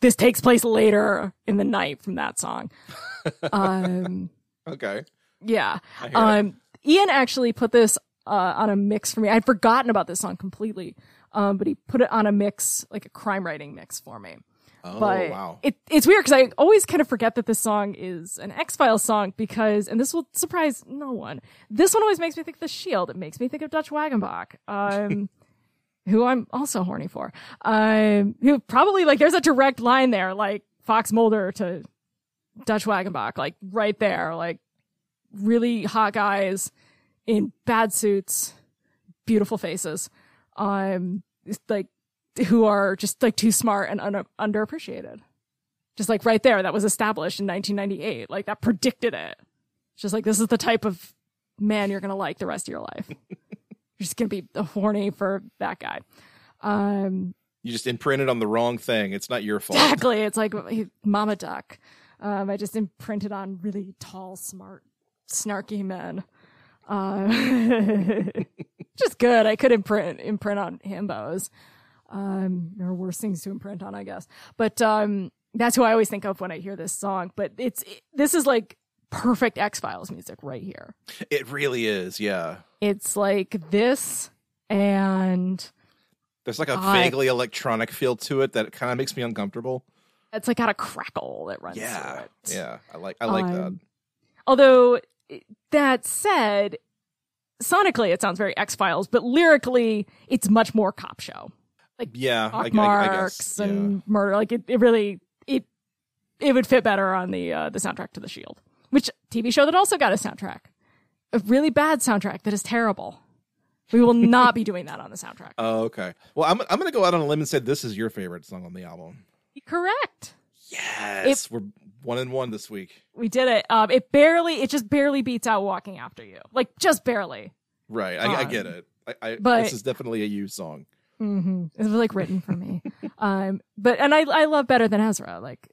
this takes place later in the night from that song um Okay. yeah I hear it. um ian actually put this uh on a mix for me i'd forgotten about this song completely um but he put it on a mix like a crime writing mix for me Oh, but wow. it, it's weird because I always kind of forget that this song is an X Files song because, and this will surprise no one. This one always makes me think of the Shield. It makes me think of Dutch Wagenbach, um, who I'm also horny for. Um, who probably like there's a direct line there, like Fox Mulder to Dutch Wagenbach, like right there, like really hot guys in bad suits, beautiful faces, um, like who are just like too smart and un- underappreciated. Just like right there, that was established in 1998. Like that predicted it. Just like this is the type of man you're gonna like the rest of your life. you're just gonna be horny for that guy. Um, You just imprinted on the wrong thing. It's not your fault. exactly. It's like Mama Duck. Um, I just imprinted on really tall, smart, snarky men. Uh, just good. I could imprint imprint on himbos. Um, there are worse things to imprint on, I guess. But um, that's who I always think of when I hear this song. But it's this is like perfect X Files music right here. It really is, yeah. It's like this and There's like a I- vaguely electronic feel to it that kind of makes me uncomfortable. it's like got a crackle that runs Yeah. through it. Yeah. I like I like that. Um, Although that said, sonically it sounds very X Files, but lyrically it's much more cop show. Like yeah. I, I, I Marks guess. and murder. Like it, it really it it would fit better on the uh, the soundtrack to The Shield, which TV show that also got a soundtrack, a really bad soundtrack that is terrible. We will not be doing that on the soundtrack. Oh, okay. Well, I'm I'm going to go out on a limb and say this is your favorite song on the album. Correct. Yes. We're one and one this week. We did it. Um, it barely, it just barely beats out "Walking After You," like just barely. Right. I, I Um, get it. I, I, but- this is definitely a you song. hmm It was like written for me. um, but and I I love better than Ezra. Like,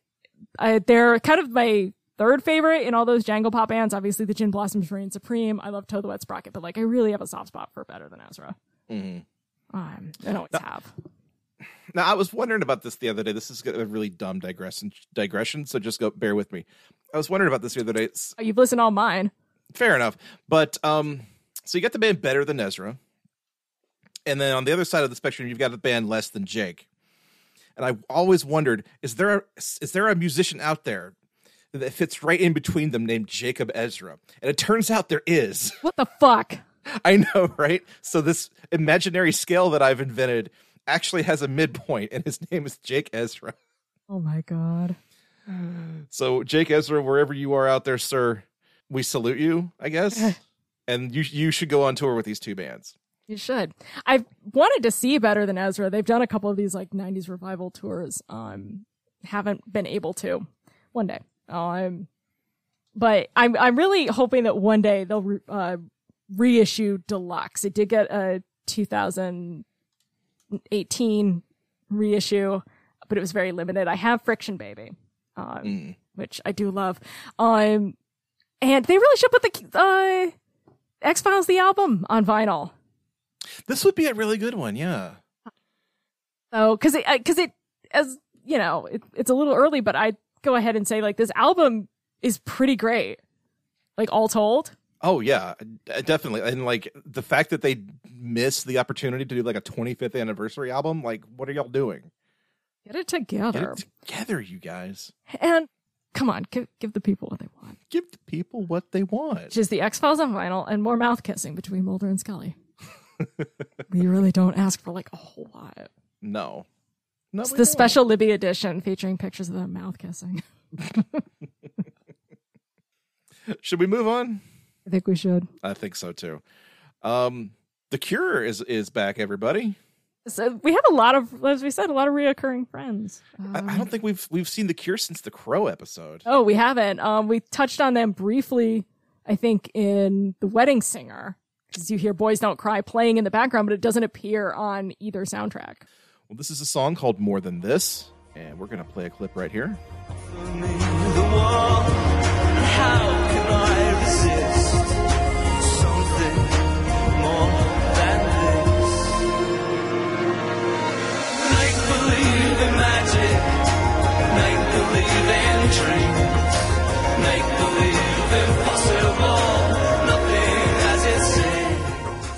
I they're kind of my third favorite in all those Jangle Pop bands. Obviously, the Gin Blossoms reign supreme. I love Toad the Wet Sprocket, but like I really have a soft spot for better than Ezra. hmm Um, and always have. Now, I was wondering about this the other day. This is a really dumb digression, digression, so just go bear with me. I was wondering about this the other day. It's Oh, you've listened all mine. fair enough, but um, so you got the band Better Than Ezra, and then on the other side of the spectrum, you've got the band Less Than Jake. And I always wondered: is there a, is there a musician out there that fits right in between them named Jacob Ezra? And it turns out there is. What the fuck? I know, right? So this imaginary scale that I've invented actually has a midpoint, and his name is Jake Ezra. Oh my god. So Jake Ezra, wherever you are out there, sir, we salute you, I guess. and you you should go on tour with these two bands. You should. I've wanted to see better than Ezra. They've done a couple of these like '90s revival tours. Um, haven't been able to. One day. Um, but I'm I'm really hoping that one day they'll re- uh, reissue deluxe. It did get a 2018 reissue, but it was very limited. I have Friction Baby, um, Mm. which I do love. Um, and they really should put the uh, X Files the album on vinyl. This would be a really good one, yeah. So, because it, because it, as you know, it, it's a little early, but I go ahead and say like this album is pretty great. Like all told, Oh yeah, definitely. And like the fact that they missed the opportunity to do like a 25th anniversary album, like what are y'all doing? get it Get together it together, you guys. and come on, give give the people what they want, Give the people what they want. which is the X Files on vinyl and more mouth kissing between Mulder and Scully. we really don't ask for like a whole lot. No. No, It's the don't. special Libby edition featuring pictures of them mouth kissing. Should we move on? I think we should. I think so too. Um, the Cure is is back, everybody. So we have a lot of, as we said, a lot of reoccurring friends. I, I don't think we've we've seen the Cure since the Crow episode. Oh, we haven't. Um, we touched on them briefly, I think, in The Wedding Singer, because you hear "Boys Don't Cry" playing in the background, but it doesn't appear on either soundtrack. Well, this is a song called "More Than This," and we're gonna play a clip right here.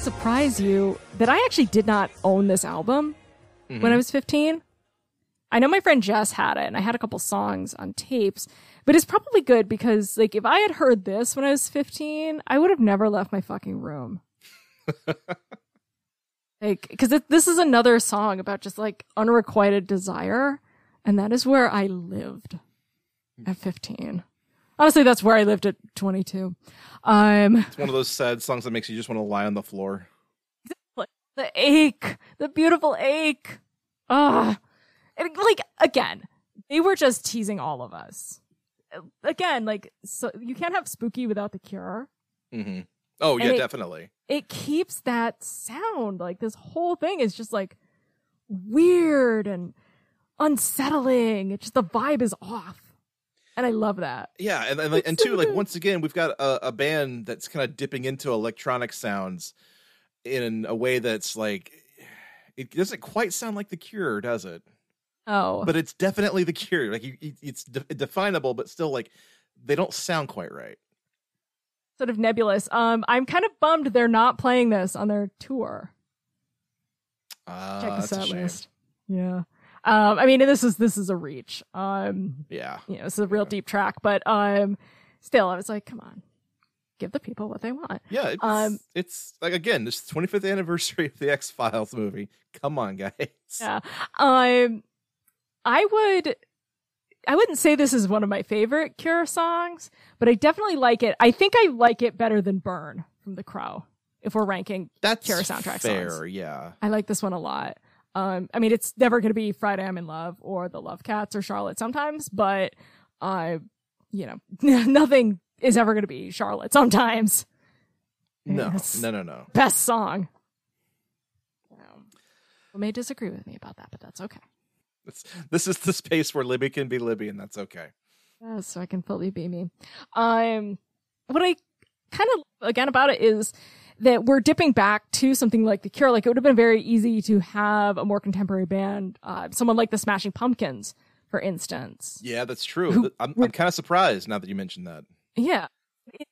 Surprise you that I actually did not own this album when I was 15. I know my friend Jess had it, and I had a couple songs on tapes, but it's probably good because, like, if I had heard this when I was 15, I would have never left my fucking room. like, because this is another song about just like unrequited desire, and that is where I lived at 15. Honestly, that's where I lived at 22. Um, It's one of those sad songs that makes you just want to lie on the floor. The ache, the beautiful ache. Ah, And, like again, they were just teasing all of us. Again, like so you can't have spooky without the cure. hmm Oh yeah, it- definitely. It keeps that sound. Like this whole thing is just like weird and unsettling. It's just the vibe is off, and I love that. Yeah, and and, and two, like once again, we've got a, a band that's kind of dipping into electronic sounds in a way that's like it doesn't quite sound like the Cure, does it? Oh, But it's definitely the Cure. Like you, it- it's de- definable, but still like they don't sound quite right. sort of nebulous. Um, I'm kind of bummed they're not playing this on their tour. Uh, Check the that's a set list. Yeah. Um, I mean, this is this is a reach. Um, Yeah, you know, it's a real deep track, but um, still, I was like, come on, give the people what they want. yeah. It's, Um, it's like again, this 25th anniversary of the X Files movie. Come on, guys. Yeah. Um, I would, I wouldn't say this is one of my favorite Cure songs, but I definitely like it. I think I like it better than Burn from The Crow. If we're ranking, That's Cure soundtrack fair. songs. Yeah. I like this one a lot. Um, I mean, it's never going to be Friday I'm in Love or The Love Cats or Charlotte sometimes, but I, you know, nothing is ever going to be Charlotte sometimes. No, Yes. no, no, no. Best song. Um, you may disagree with me about that, but that's okay. It's, this is the space where Libby can be Libby, and that's okay. Yeah, so I can fully be me. Um, what I kind of again about it is that we're dipping back to something like The Cure. Like it would have been very easy to have a more contemporary band, uh, someone like the Smashing Pumpkins, for instance. Yeah, that's true. Who- I'm, I'm kind of surprised now that you mentioned that. Yeah,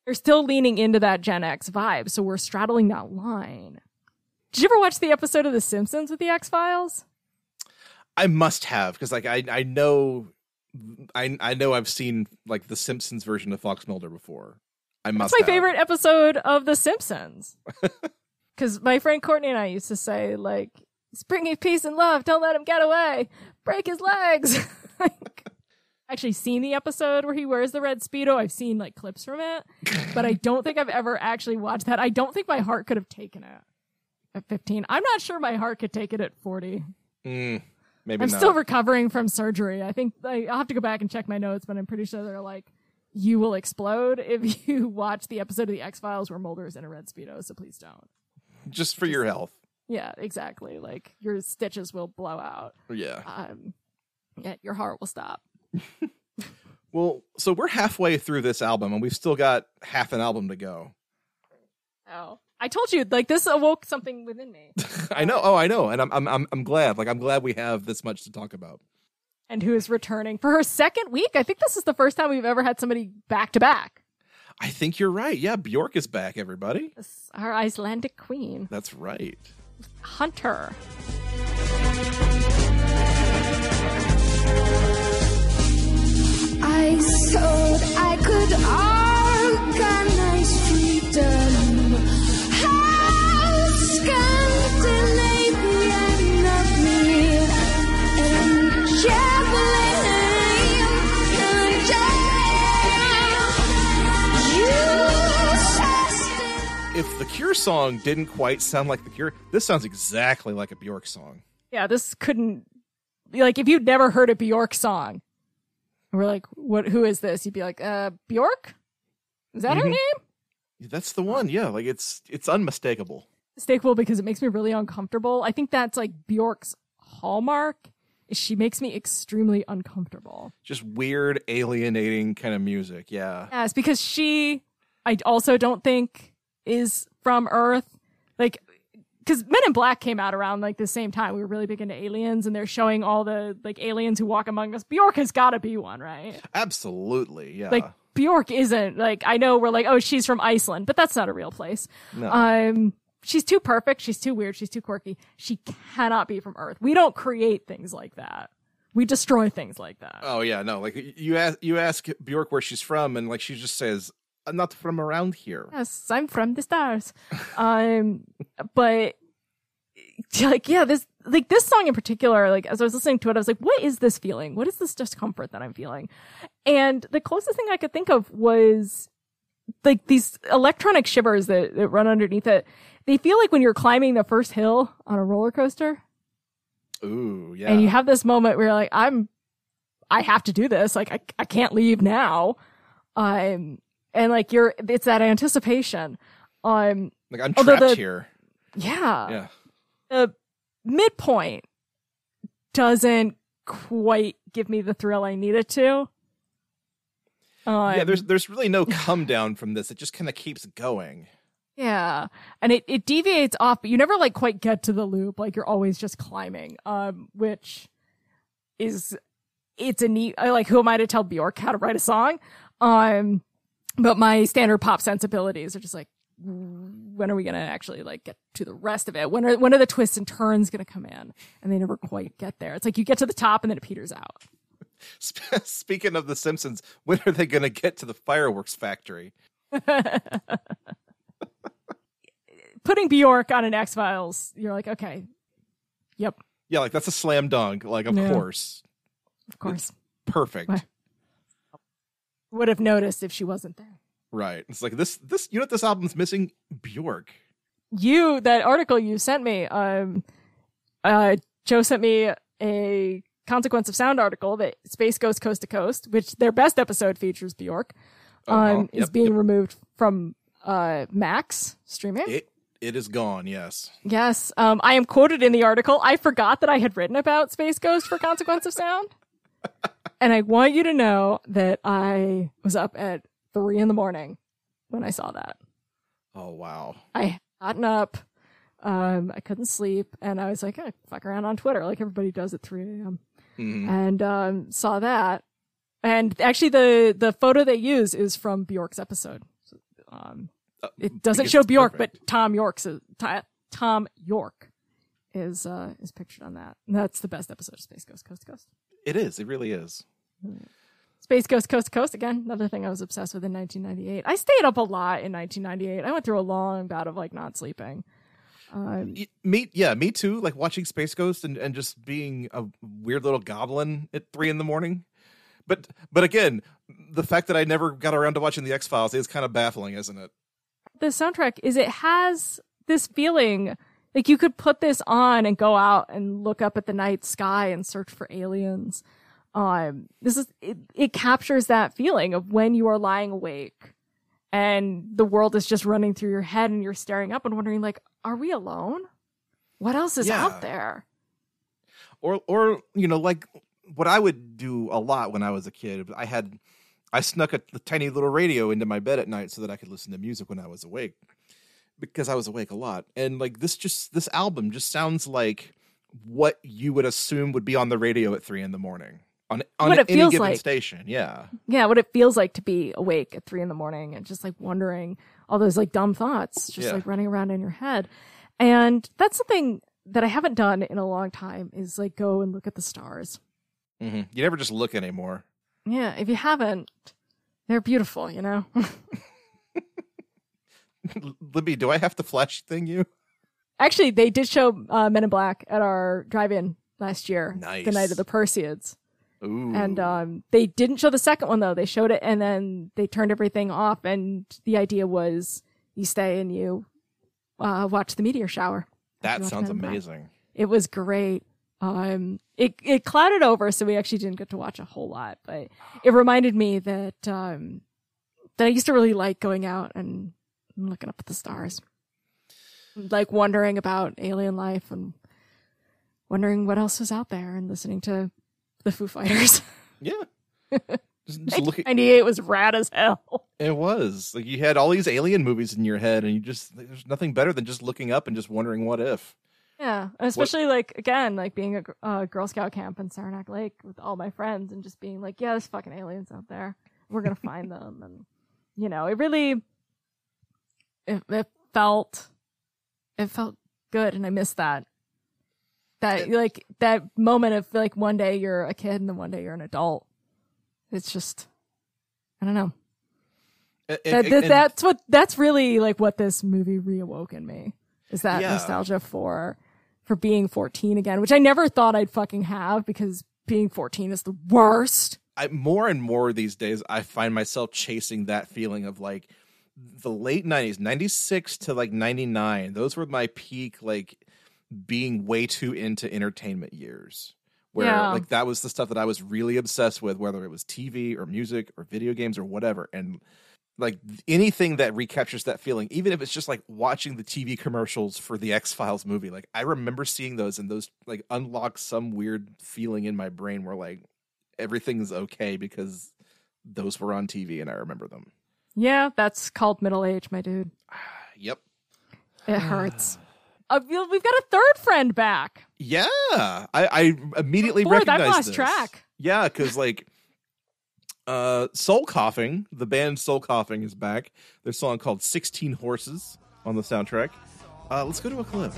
they're still leaning into that Gen X vibe, so we're straddling that line. Did you ever watch the episode of The Simpsons with the X Files? I must have because like I I know I I know I've seen like the Simpsons version of Fox Mulder before. I must. That's my have. favorite episode of The Simpsons. Because my friend Courtney and I used to say, like, springy peace and love, don't let him get away, break his legs. like, actually seen the episode where he wears the red Speedo. I've seen, like, clips from it, but I don't think I've ever actually watched that. I don't think my heart could have taken it at 15. I'm not sure my heart could take it at 40. Mm, maybe I'm not. still recovering from surgery. I think I, I'll have to go back and check my notes, but I'm pretty sure they're like, you will explode if you watch the episode of the X Files where Mulder is in a red speedo. So please don't. just for your health. Yeah, exactly. Like your stitches will blow out. Yeah. Um, yeah, your heart will stop. Well, so we're halfway through this album, and we've still got half an album to go. Oh, I told you, like this awoke something within me. I know. Oh, I know, and I'm I'm I'm I'm glad. Like I'm glad we have this much to talk about. and who is returning for her second week? I think this is the first time we've ever had somebody back to back. I think you're right. Yeah, Bjork is back. Everybody. This- Our Icelandic queen, That's right. Hunter. I thought I could organize freedom. How Scandinavian of me. And traveling and jam. If the Cure song didn't quite sound like the Cure, this sounds exactly like a Bjork song. Yeah, this couldn't like if you'd never heard a Bjork song. And We're like, what? Who is this? You'd be like, uh, Bjork. Is that her Mhm. name? That's the one. Yeah, like it's it's unmistakable. Mistakable because it makes me really uncomfortable. I think that's like Bjork's hallmark. Is she makes me extremely uncomfortable. Just weird, alienating kind of music. Yeah. Yes, because she, I also don't think is from Earth. Like, because Men in Black came out around like the same time. We were really big into aliens, and they're showing all the like aliens who walk among us. Bjork has got to be one, right? Absolutely. Yeah. Like Bjork isn't like I know we're like oh she's from Iceland, but that's not a real place. no. Um, she's too perfect. She's too weird. She's too quirky. She cannot be from Earth. We don't create things like that. We destroy things like that. oh yeah, no. Like you ask you ask Bjork where she's from, and like she just says, "I'm not from around here." Yes, I'm from the stars. um, but like, yeah, this like this song in particular, like as I was listening to it, I was like, what is this feeling? What is this discomfort that I'm feeling? And the closest thing I could think of was like these electronic shivers that, that run underneath it. They feel like when you're climbing the first hill on a roller coaster, Ooh, yeah. and you have this moment where you're like, I'm, I have to do this. Like, I, I can't leave now. Um, and like you're, it's that anticipation. Um, like I'm trapped the- here. yeah. Yeah. The midpoint doesn't quite give me the thrill I need it to. Um, yeah, there's there's really no come down from this. It just kind of keeps going. Yeah. And it, it deviates off, but you never like quite get to the loop. Like you're always just climbing, um, which is, it's a neat, like, who am I to tell Bjork how to write a song? Um, but my standard pop sensibilities are just like, when are we going to actually like get to the rest of it? When are, when are the twists and turns going to come in? And they never quite get there. It's like you get to the top and then it peters out. Speaking of The Simpsons, when are they going to get to the fireworks factory? Putting Bjork on an X Files, you're like, okay, yep, Yeah, like that's a slam dunk. Like, of Yeah. course, of course. perfect. Would have noticed if she wasn't there. Right. It's like this. This you know what this album's missing? Bjork. you that article you sent me um uh joe sent me a consequence of sound article that space ghost coast to coast which their best episode features bjork um Uh-huh. is Yep, being yep. removed from uh max streaming It it is gone. Yes. yes um i am quoted in the article i forgot that i had written about space ghost for consequence of sound and i want you to know that i was up at three in the morning when i saw that Oh wow. I had gotten up. Um, I couldn't sleep, and I was like, eh, fuck around on Twitter, like everybody does at 3 a.m. Mhm. And um, saw that. And actually, the the photo they use is from Bjork's episode. So, um, Uh, it doesn't show Bjork, perfect. but Thom Yorke's Ti- Thom Yorke is uh, is pictured on that. And that's the best episode of Space Ghost Coast to Coast. it is. It really is. Space Ghost Coast to Coast again. Another thing I was obsessed with in 1998. I stayed up a lot in 1998. I went through a long bout of like not sleeping. Um, Me, yeah, me too. Like watching Space Ghost and, and just being a weird little goblin at three in the morning. But but again, the fact that I never got around to watching the X Files is kind of baffling, isn't it? the soundtrack is it has this feeling like you could put this on and go out and look up at the night sky and search for aliens. Um, this is it, it captures that feeling of when you are lying awake and the world is just running through your head and you're staring up and wondering like, are we alone? What else is Yeah. out there? Or or you know, like what I would do a lot when I was a kid. I had I snuck a, a tiny little radio into my bed at night so that I could listen to music when I was awake because I was awake a lot. And like this just this album just sounds like what you would assume would be on the radio at three in the morning on on What it any feels given like. station. Yeah. Yeah, what it feels like to be awake at three in the morning and just like wondering all those like dumb thoughts just Yeah. like running around in your head. And that's something that I haven't done in a long time is like go and look at the stars. hmm You never just look anymore. Yeah, if you haven't, they're beautiful, you know? Libby, do I have to flash thing you? Actually, they did show uh, Men in Black at our drive-in last year, the night of the Perseids. Ooh. And um, they didn't show the second one though. They showed it and then they turned everything off. And the idea was you stay and you uh, watch the meteor shower. That sounds amazing. It was great. Um, it it clouded over, so we actually didn't get to watch a whole lot. But it reminded me that um, that I used to really like going out and looking up at the stars, like wondering about alien life and wondering what else was out there, and listening to the Foo Fighters. Yeah. just, just looking, Ninety eight was rad as hell. it was like you had all these alien movies in your head, and you just there's nothing better than just looking up and just wondering what if. Yeah, especially like again, like being a uh, Girl Scout camp in Saranac Lake with all my friends, and just being like, "Yeah, there's fucking aliens out there. We're gonna find them." And you know, it really, it, it felt, it felt good, and I miss that. That like that moment of like one day you're a kid and then one day you're an adult. It's just, I don't know. And- That, that- and- that's what that's really like what this movie reawoke in me is that Yeah. nostalgia for for being 14 again which i never thought i'd fucking have because being 14 is the worst I, more and more these days, I find myself chasing that feeling of like the late '90s, '96 to like '99. Those were my peak, like being way too into entertainment years. Where Yeah. like that was the stuff that I was really obsessed with, whether it was TV or music or video games or whatever. And like anything that recaptures that feeling, even if it's just like watching the TV commercials for the X Files movie. Like I remember seeing those and those like unlock some weird feeling in my brain where like everything's okay because those were on TV and I remember them. yeah that's called middle age my dude Yep. it hurts uh, we- we've got a third friend back Yeah. I, I immediately Boy, that recognized lost this. track. Yeah, because like uh Soul Coughing, the band Soul Coughing is back. Their song called Sixteen Horses on the soundtrack. Uh let's go to a clip.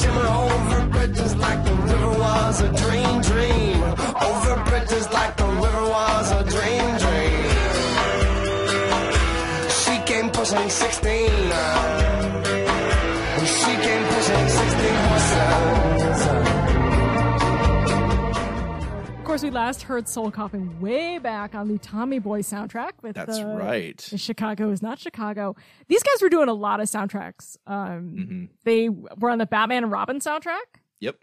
Shimmer over bridges like the river was a dream, dream. Over bridges like the river was a dream, dream. Pushing 16. She came pushing 16 horses. of course we last heard soul coughing way back on the tommy boy soundtrack with That's uh, right. Chicago is not Chicago. These guys were doing a lot of soundtracks. Um, Mm-hmm. They were on the Batman and Robin soundtrack, Yep.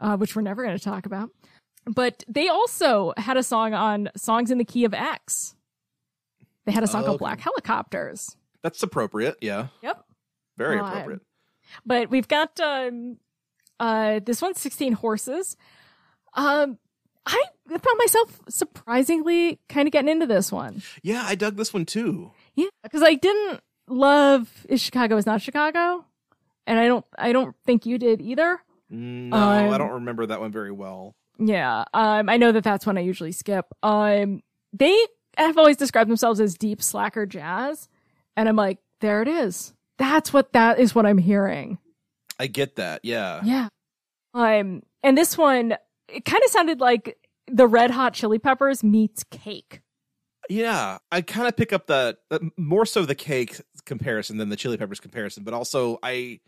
uh, which we're never going to talk about. But they also had a song on Songs in the Key of X. They had a song Oh, called okay. Black Helicopters. That's appropriate. Yeah. Yep. Very appropriate. But we've got um, uh, this one's 16 Horses. Um, I found myself surprisingly kind of getting into this one. Yeah, I dug this one too. Yeah, because I didn't love "Is Chicago Is Not Chicago," and I don't, I don't think you did either. No, I Um, don't remember that one very well. Yeah, um, I know that that's one I usually skip. Um, they have always described themselves as deep slacker jazz, and I'm like, there it is. That's what that is. What I'm hearing. I get that. Yeah. Yeah. Um, and this one, it kind of sounded like the Red Hot Chili Peppers meets Cake. Yeah, I kind of pick up the, the more so the cake comparison than the chili peppers comparison, but also I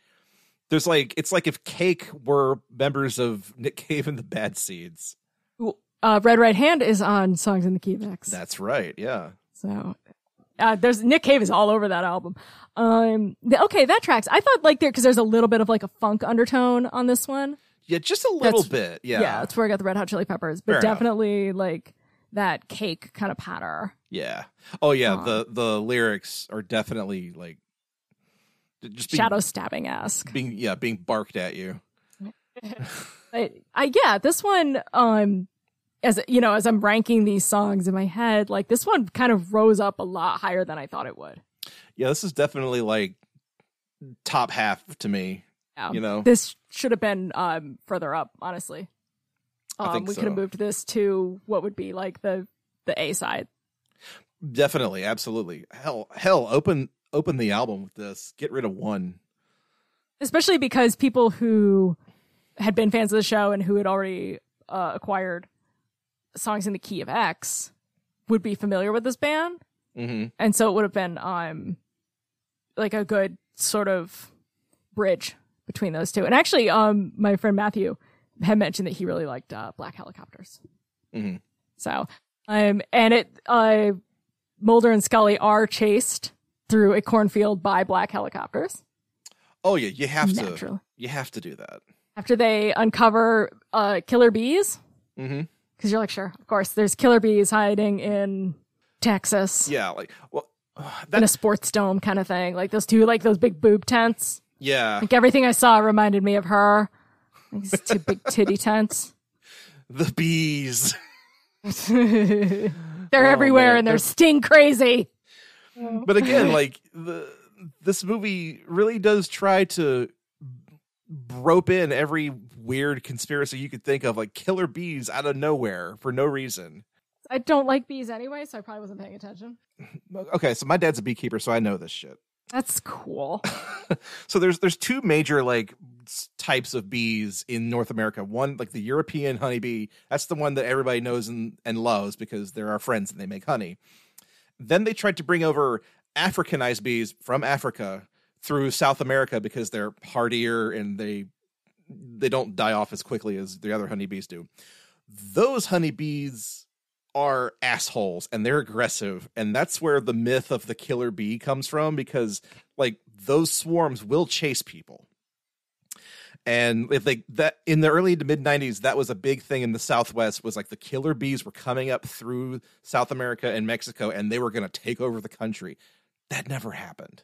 there's like it's like if cake were members of Nick Cave and the Bad Seeds. Uh, Red Right Hand is on Songs in the Key of X. That's right. Yeah. So uh, there's Nick Cave is all over that album. Um, the- okay, that tracks. I thought like there because there's a little bit of like a funk undertone on this one. Yeah, just a little That's- bit. Yeah. Yeah, that's where I got the Red Hot Chili Peppers, but Fair enough. definitely like that cake kind of patter. Yeah. Oh yeah, Aw. the the lyrics are definitely like just being, Shadow stabbing esque. being yeah, being barked at you. But I yeah, this one um as you know, as I'm ranking these songs in my head, like this one kind of rose up a lot higher than I thought it would. Yeah, this is definitely like top half to me. Yeah. You know. this should have been um further up, honestly. Um, we could have moved this to what would be like the the A side. Definitely, absolutely. Hell, hell, open open the album with this. Get rid of one. especially because people who had been fans of the show and who had already uh, acquired songs in the key of X would be familiar with this band, hmm and so it would have been um like a good sort of bridge between those two. And actually, um, my friend Matthew had mentioned that he really liked uh, Black Helicopters. Mhm. So, um, and it uh Mulder and Scully are chased through a cornfield by black helicopters. Oh yeah, you have to. You have to do that. After they uncover uh, killer bees, Mm-hmm. Because you're like, sure, of course, there's killer bees hiding in Texas Yeah, like well, uh, in a sports dome kind of thing. Like those two, like those big boob tents. yeah, Like everything I saw reminded me of her. These two big titty tents. the bees. They're Oh, everywhere man, and they're they're- sting crazy. But again, like the this movie really does try to rope in every weird conspiracy you could think of, like killer bees out of nowhere for no reason. I don't like bees anyway, so I probably wasn't paying attention. Okay, so my dad's a beekeeper, so I know this shit. That's cool. so there's there's two major like types of bees in North America. One like the European honeybee, that's the one that everybody knows and, and loves because they're our friends and they make honey. Then they tried to bring over Africanized bees from Africa through South America because they're hardier and they they don't die off as quickly as the other honeybees do. Those honeybees are assholes and they're aggressive and that's where the myth of the killer bee comes from because like those swarms will chase people and if they that in the early to mid 90s that was a big thing in the southwest was like the killer bees were coming up through south america and mexico and they were going to take over the country that never happened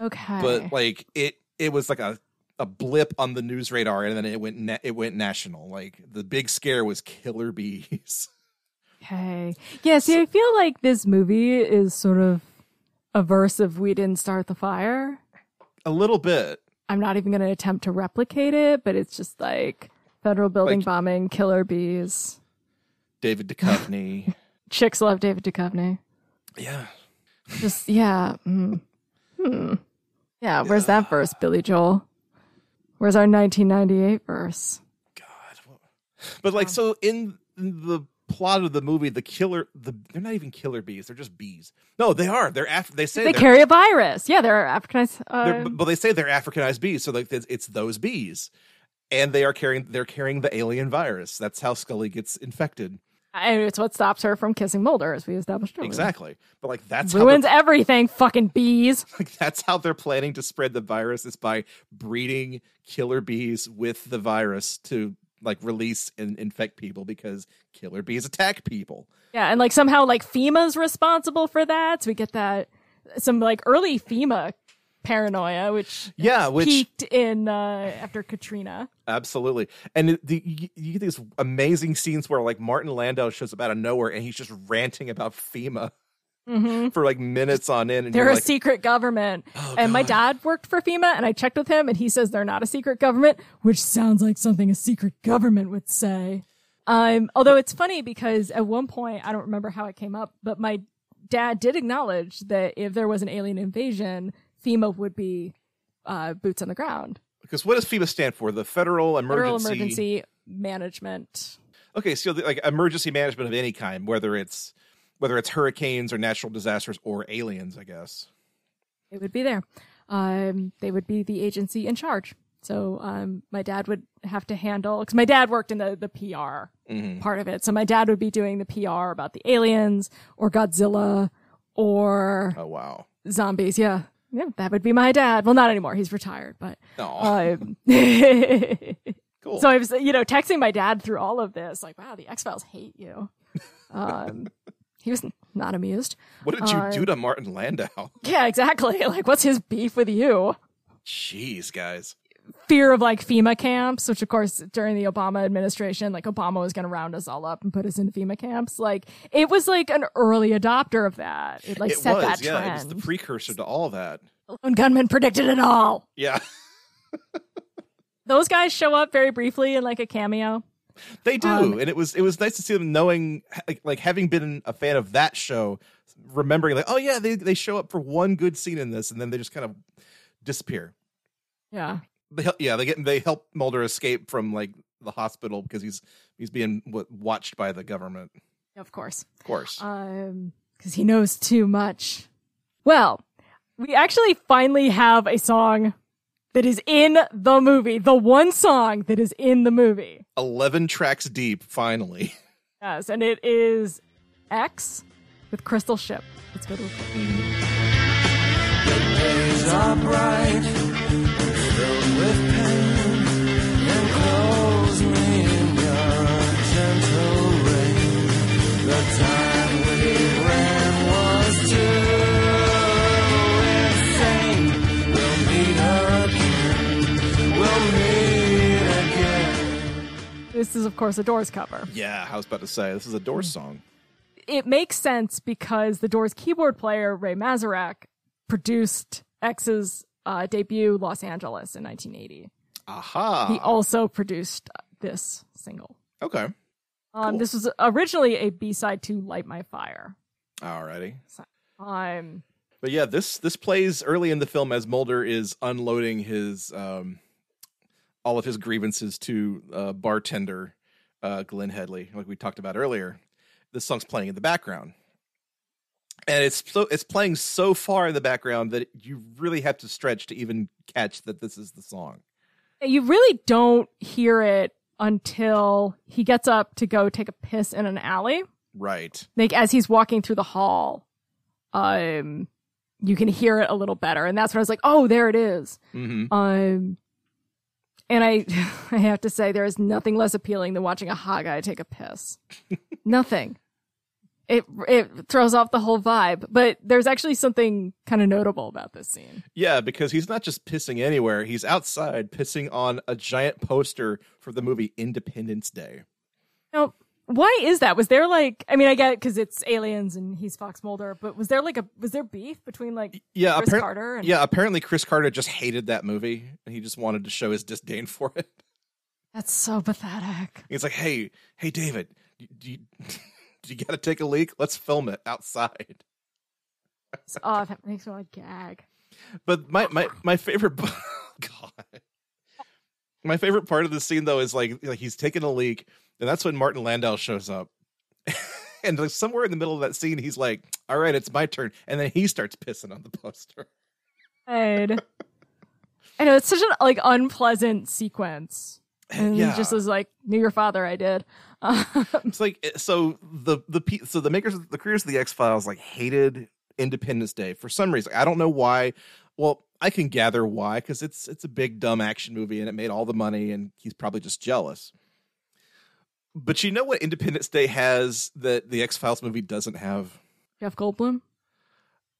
Okay. but like it it was like a a blip on the news radar and then it went na- it went national like the big scare was killer bees okay. Yeah, see, I feel like this movie is sort of a verse of We Didn't Start the Fire. a little bit I'm not even going to attempt to replicate it, but it's just like federal building Like- bombing, killer bees. david Duchovny. Chicks love David Duchovny. yeah Just, yeah. Mm. Hmm. Yeah, where's that verse, Billy Joel? Where's our 1998 verse? God. But like, so in the plot of the movie, the killer, the they're not even killer bees; they're just bees. No, they are. They're af- They say They carry a virus. Yeah, they're Africanized. Uh, but they say they're Africanized bees. So like, it's, it's those bees, and they are carrying they're carrying the alien virus. That's how Scully gets infected. And it's what stops her from kissing Mulder, as we established earlier. Exactly. But like, that's Ruins everything, fucking bees. like, that's how they're planning to spread the virus is by breeding killer bees with the virus to like release and infect people because killer bees attack people. Yeah, and like somehow like FEMA's responsible for that. So we get that some like early FEMA paranoia, which Yeah, which peaked in uh after Katrina. Absolutely, and the, you, you get these amazing scenes where like Martin Landau shows up out of nowhere and he's just ranting about FEMA for like minutes on end, and Mm-hmm. They're a like, secret government. and my dad worked for FEMA and I checked with him and he says they're not a secret government, which sounds like something a secret government would say. Um, although it's funny because at one point, I don't remember how it came up, but my dad did acknowledge that if there was an alien invasion, FEMA would be uh, boots on the ground. because what does FEMA stand for? The Federal Emergency. Federal Emergency Management. Okay, so the, like emergency management of any kind, whether it's whether it's hurricanes or natural disasters or aliens, I guess. It would be there. Um, they would be the agency in charge. So um, my dad would have to handle because my dad worked in the the PR part of it. So my dad would be doing the PR about the aliens or Godzilla or Oh wow. zombies. Yeah, yeah, that would be my dad. Well, not anymore. He's retired, but um, cool. so I was you know texting my dad through all of this like, wow, the X Files hate you. Um, he was not amused. what did you uh, do to Martin Landau? Yeah, exactly. Like, what's his beef with you? Jeez, guys. Fear of like FEMA camps, which of course during the Obama administration, like Obama was going to round us all up and put us in FEMA camps. Like it was like an early adopter of that. It like it set was, that yeah, trend. it was the precursor to all that. Lone gunman predicted it all. Yeah, Those guys show up very briefly in like a cameo. they do, Um, and it was it was nice to see them knowing, like, like having been a fan of that show, remembering like, oh yeah, they they show up for one good scene in this, and then they just kind of disappear. Yeah. They yeah, they get they help Mulder escape from like the hospital because he's he's being watched by the government. Of course. Of course, Um, because he knows too much. Well, we actually finally have a song that is in the movie. The one song that is in the movie. eleven tracks deep. Finally, Yes, and it is X with Crystal Ship. Let's go to This is, of course, a Doors cover. Yeah, I was about to say this is a Doors hmm. song. It makes sense because the Doors keyboard player, Ray Manzarek, produced X's uh, debut Los Angeles in 1980. Aha. He also produced this single. okay. Um, Cool. This was originally a B-side to Light My Fire. Alrighty. So, um, But yeah, this this plays early in the film as Mulder is unloading his um all of his grievances to uh bartender uh Glenne Headly, like we talked about earlier. This song's playing in the background. And it's so it's playing so far in the background that you really have to stretch to even catch that this is the song. you really don't hear it until he gets up to go take a piss in an alley. Right. Like as he's walking through the hall, um, you can hear it a little better, and that's when I was like, "Oh, there it is." hmm Um, and I, I have to say, there is nothing less appealing than watching a hot guy take a piss. nothing. It it throws off the whole vibe. But there's actually something kind of notable about this scene. Yeah, because he's not just pissing anywhere, he's outside pissing on a giant poster for the movie Independence Day. Now, why is that? Was there like, I mean, I get because it's aliens and he's Fox Mulder, but was there like a was there beef between like Yeah, Chris appar- Carter and yeah. Apparently, Chris Carter just hated that movie, and he just wanted to show his disdain for it. That's so pathetic. He's like, "Hey, hey, David, do you, you got to take a leak? Let's film it outside." Oh, that makes me want to gag. But my my my favorite, God, my favorite part of the scene though is like like he's taking a leak, and that's when Martin Landau shows up. And like somewhere in the middle of that scene, he's like, "All right, it's my turn," and then he starts pissing on the poster. I know it's such an like unpleasant sequence. And yeah, he just was like, "Knew your father, I did." Um, It's like eh, so the the so the makers of the creators of the X Files like hated Independence Day for some reason. I don't know why. Well, I can gather why because it's it's a big dumb action movie and it made all the money and he's probably just jealous. But you know what Independence Day has that the X Files movie doesn't have? Jeff Goldblum.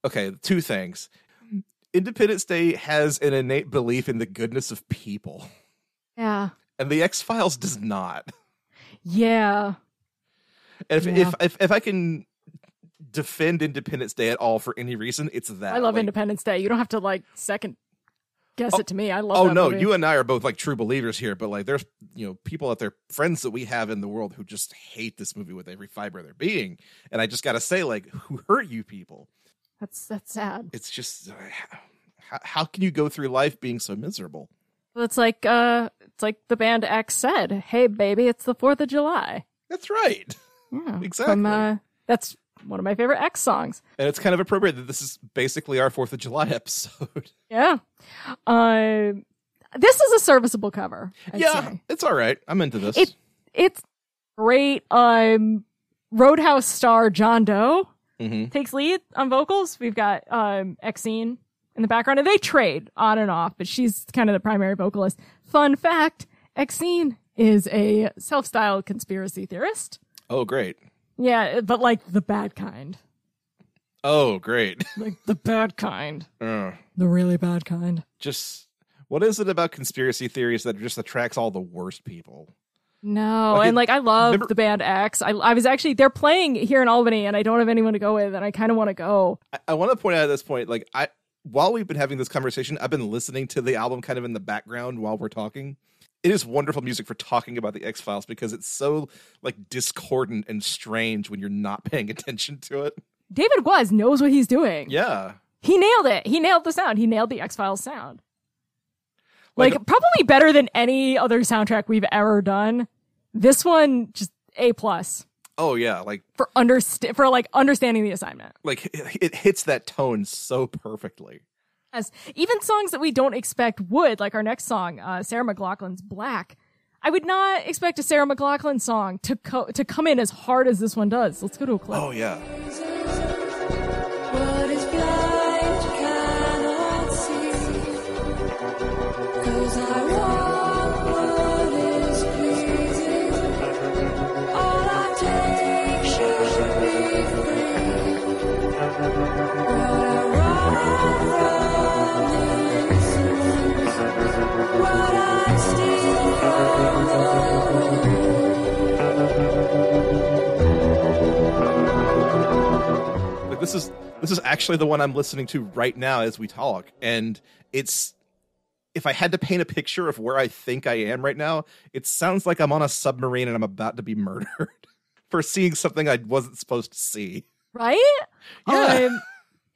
Okay, two things. Independence Day has an innate belief in the goodness of people, Yeah. And the X Files does not. Yeah. And if, Yeah. if if if I can defend Independence Day at all for any reason, it's that. I love Like, Independence Day. You don't have to like second guess Oh, it to me. I love Oh no, movie. you and I are both like true believers here, but like there's you know people out there, friends that we have in the world who just hate this movie with every fiber of their being, and I just got to say, like, who hurt you people? That's that's sad. It's just uh, how, how can you go through life being so miserable? Well, it's like uh it's like the band X said, "Hey baby, it's the 4th of July." That's right, Yeah. Exactly. From, uh, that's one of my favorite X songs. and it's kind of appropriate that this is basically our Fourth of July episode. Yeah. Uh, this is a serviceable cover. I'd yeah, say. it's all right. I'm into this. It it's great. Um Roadhouse star John Doe hmm takes lead on vocals. We've got um Exene in the background and they trade on and off, but she's kind of the primary vocalist. Fun fact, Exene is a self-styled conspiracy theorist. Oh, great. Yeah, but like the bad kind. Oh, great. Like the bad kind. Uh, The really bad kind. just what is it about conspiracy theories that just attracts all the worst people? No, Like, and like I love remember- the band X. I I was actually they're playing here in Albany, and I don't have anyone to go with, and I kind of want to go. I, I want to point out at this point, like I while we've been having this conversation, I've been listening to the album kind of in the background while we're talking. It is wonderful music for talking about the X Files because it's so like discordant and strange when you're not paying attention to it. David Was knows what he's doing. Yeah. He nailed it. He nailed the sound. He nailed the X Files sound. Like, Like- probably better than any other soundtrack we've ever done. This one just A plus Oh yeah, like for underst- for like understanding the assignment. like it, it hits that tone so perfectly. As even songs that we don't expect would, like our next song, uh, Sarah McLachlan's "Black." I would not expect a Sarah McLachlan song to co- to come in as hard as this one does. Let's go to a clip. Oh yeah. This is actually the one I'm listening to right now as we talk, and it's if I had to paint a picture of where I think I am right now, it sounds like I'm on a submarine and I'm about to be murdered for seeing something I wasn't supposed to see. right? Yeah. Um,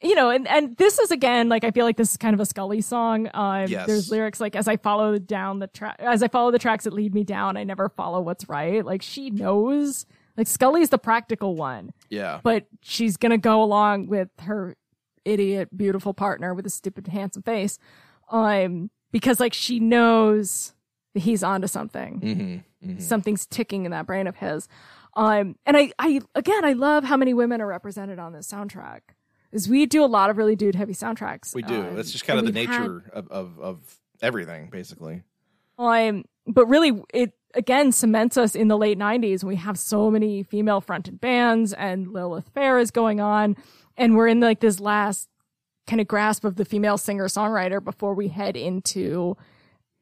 you know, and, and this is again, like, I feel like this is kind of a Scully song. Um, Yes. There's lyrics like, as I follow down the track, as I follow the tracks that lead me down, I never follow what's right. Like, she knows, like, Scully's the practical one, Yeah. but she's going to go along with her idiot, beautiful partner with a stupid, handsome face. Um, because like she knows that he's onto something Mm-hmm. something's ticking in that brain of his. Um, and I, I, again, I love how many women are represented on this soundtrack. Is we do a lot of really dude heavy soundtracks. We do. Um, That's just kind of the we've had- nature of, of, of everything, basically. Um, but really, it again cements us in the late '90s. We have so many female fronted bands, and Lilith Fair is going on, and we're in like this last kind of grasp of the female singer songwriter before we head into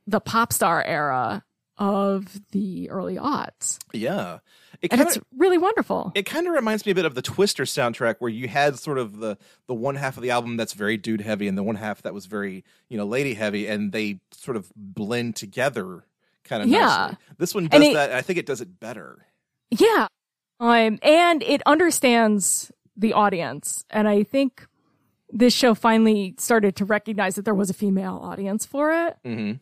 the pop star era of the early aughts, Yeah. It and it's really wonderful. it kind of reminds me a bit of the Twister soundtrack where you had sort of the the one half of the album that's very dude heavy and the one half that was very, you know, lady heavy and they sort of blend together kind of Yeah. nicely. This one does it- that. I think it does it better. Yeah. Um, and it understands the audience. And I think this show finally started to recognize that there was a female audience for it. Mhm.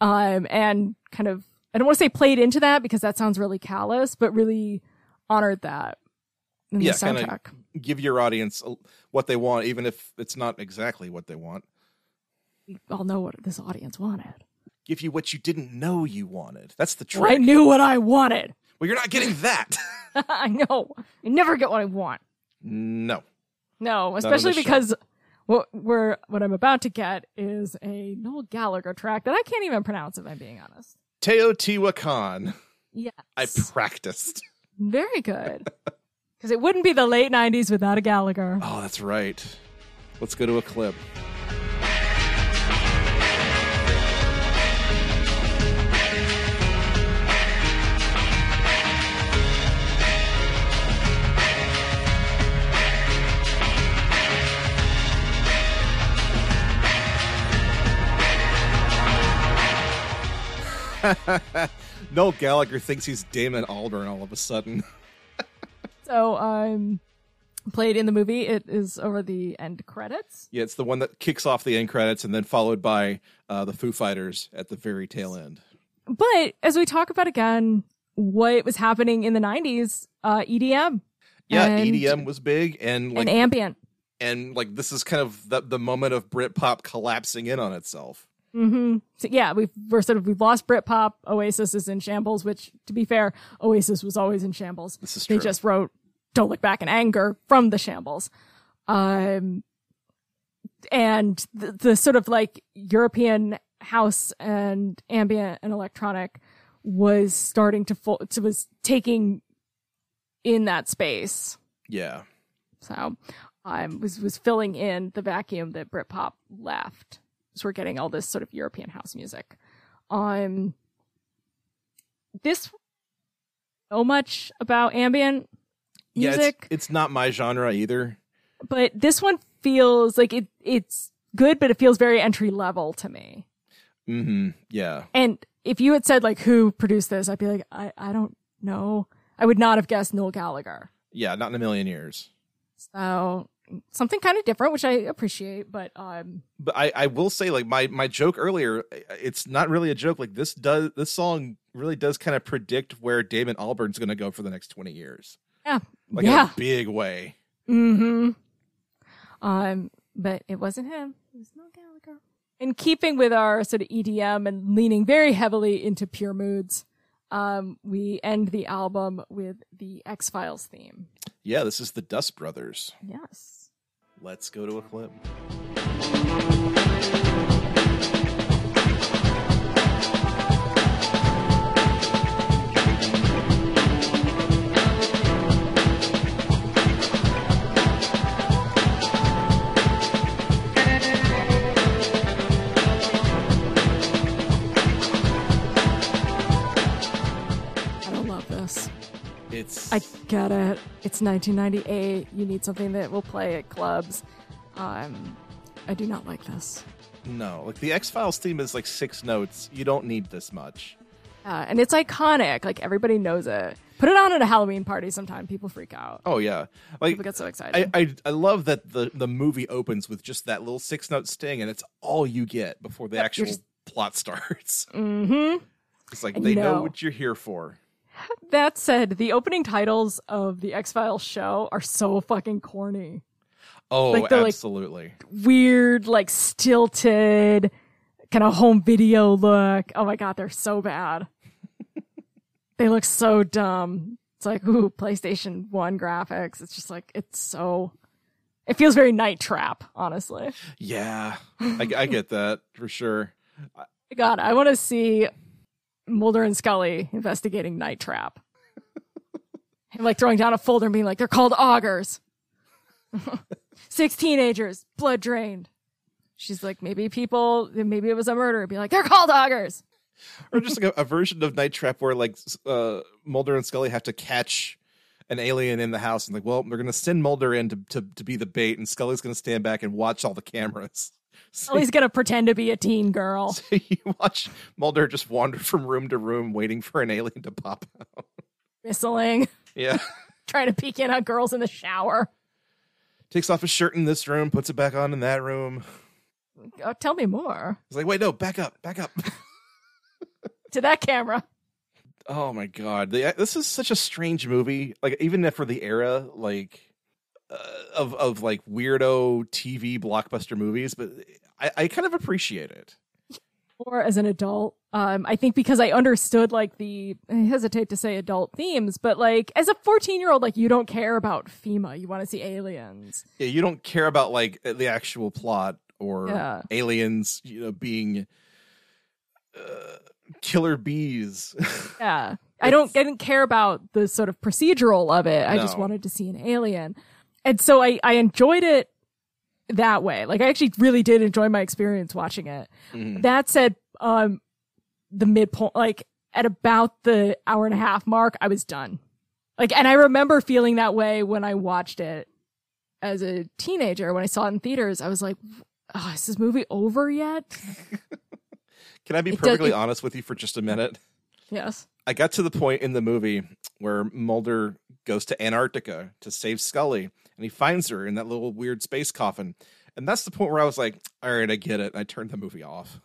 Um, and kind of, I don't want to say played into that because that sounds really callous, but really honored that in Yeah, the soundtrack. Give your audience what they want even if it's not exactly what they want. We all know what this audience wanted. Give you what you didn't know you wanted. That's the trick. I knew what I wanted. well, you're not getting that. I know. I never get what I want. no. No, especially this show. because what we're what I'm about to get is a Noel Gallagher track that I can't even pronounce if I'm being honest. Teotihuacan. Yes. I practiced. Very good. Because it wouldn't be the late 90s without a Gallagher. Oh, that's right. Let's go to a clip. Noel Gallagher thinks he's Damon Albarn all of a sudden. So, um, played in the movie, it is over the end credits. yeah, it's the one that kicks off the end credits and then followed by uh, the Foo Fighters at the very tail end. But as we talk about again, what was happening in the 90s, uh, EDM Yeah, And- EDM was big, and like and ambient. and like this is kind of the, the moment of Britpop collapsing in on itself. Hmm So yeah, we've we're sort of we've lost Britpop. Oasis is in shambles. Which, to be fair, Oasis was always in shambles. This is true. They just wrote "Don't Look Back in Anger" from the shambles. Um, and the, the sort of like European house and ambient and electronic was starting to fo- to was taking in that space. Yeah, So, um, was was filling in the vacuum that Britpop left. So we're getting all this sort of European house music. Um, this so much about ambient yeah. It's, music, it's not my genre either. but this one feels like it. It's good, but it feels very entry level to me. Mm-hmm. Yeah, And if you had said like who produced this, I'd be like, I I don't know. I would not have guessed Noel Gallagher. yeah. Not in a million years. So something kind of different, which I appreciate, but um. But I, I will say, like my my joke earlier, it's not really a joke. Like this does this song really does kind of predict where Damon Albarn's going to go for the next twenty years, Yeah. like in yeah. a big way. Mm-hmm. Um, but it wasn't him. It was Noel Gallagher. In keeping with our sort of EDM and leaning very heavily into pure moods, um, we end the album with the X Files theme. Yeah, this is the Dust Brothers. Yes. Let's go to a clip. It's I get it. It's 1998. You need something that will play at clubs. Um, I do not like this. no like the X Files theme is like six notes. You don't need this much. Uh, and it's iconic. Like everybody knows it. Put it on at a Halloween party sometime. People freak out. Oh yeah, like People get so excited. I, I I love that the the movie opens with just that little six note sting, and it's all you get before the Yep, actual just- plot starts. mm-hmm. It's like And they know know- what you're here for. That said, the opening titles of the X Files show are so fucking corny. Oh, Like, they're like- absolutely. Weird, like stilted, kind of home video look. Oh my god, they're so bad. they look so dumb. It's like, ooh, PlayStation 1 graphics. It's just like, it's so. It feels very Night Trap, honestly. yeah, I, I get that for sure. God, I want to see Mulder and Scully investigating Night Trap. and like throwing down a folder and being like, they're called augers. Six teenagers, blood drained. She's like, maybe people, maybe it was a murder. Be like, they're called augers. or just like a, a version of Night Trap where like uh, Mulder and Scully have to catch an alien in the house, and like, well, they're gonna send Mulder in to to, to be the bait, and Scully's gonna stand back and watch all the cameras. Oh, so Scully's gonna pretend to be a teen girl. you watch Mulder just wander from room to room, waiting for an alien to pop out. whistling, Yeah, trying to peek in on girls in the shower. takes off his shirt in this room, puts it back on in that room. Oh, tell me more. He's like, wait, no, back up, back up. To that camera. Oh my god, the, this is such a strange movie. Like even for the era, like uh, of of like weirdo TV blockbuster movies, but I, I kind of appreciate it. Or as an adult, um, I think because I understood like the I hesitate to say adult themes, but like as a 14 year old, like you don't care about FEMA. You want to see aliens. Yeah, you don't care about like the actual plot or Yeah. aliens, you know, being uh, killer bees. Yeah. I don't I didn't care about the sort of procedural of it. I just wanted to see an alien. And so I, I enjoyed it that way. Like I actually really did enjoy my experience watching it. Mhm. That said, um the midpoint like at about the hour and a half mark, I was done. Like and I remember feeling that way when I watched it as a teenager when I saw it in theaters. I was like, oh, is this movie over yet? Can I be It does- perfectly it- honest with you for just a minute? yes. I got to the point in the movie where Mulder goes to Antarctica to save Scully, and he finds her in that little weird space coffin. And that's the point where I was like, all right, I get it. I turned the movie off.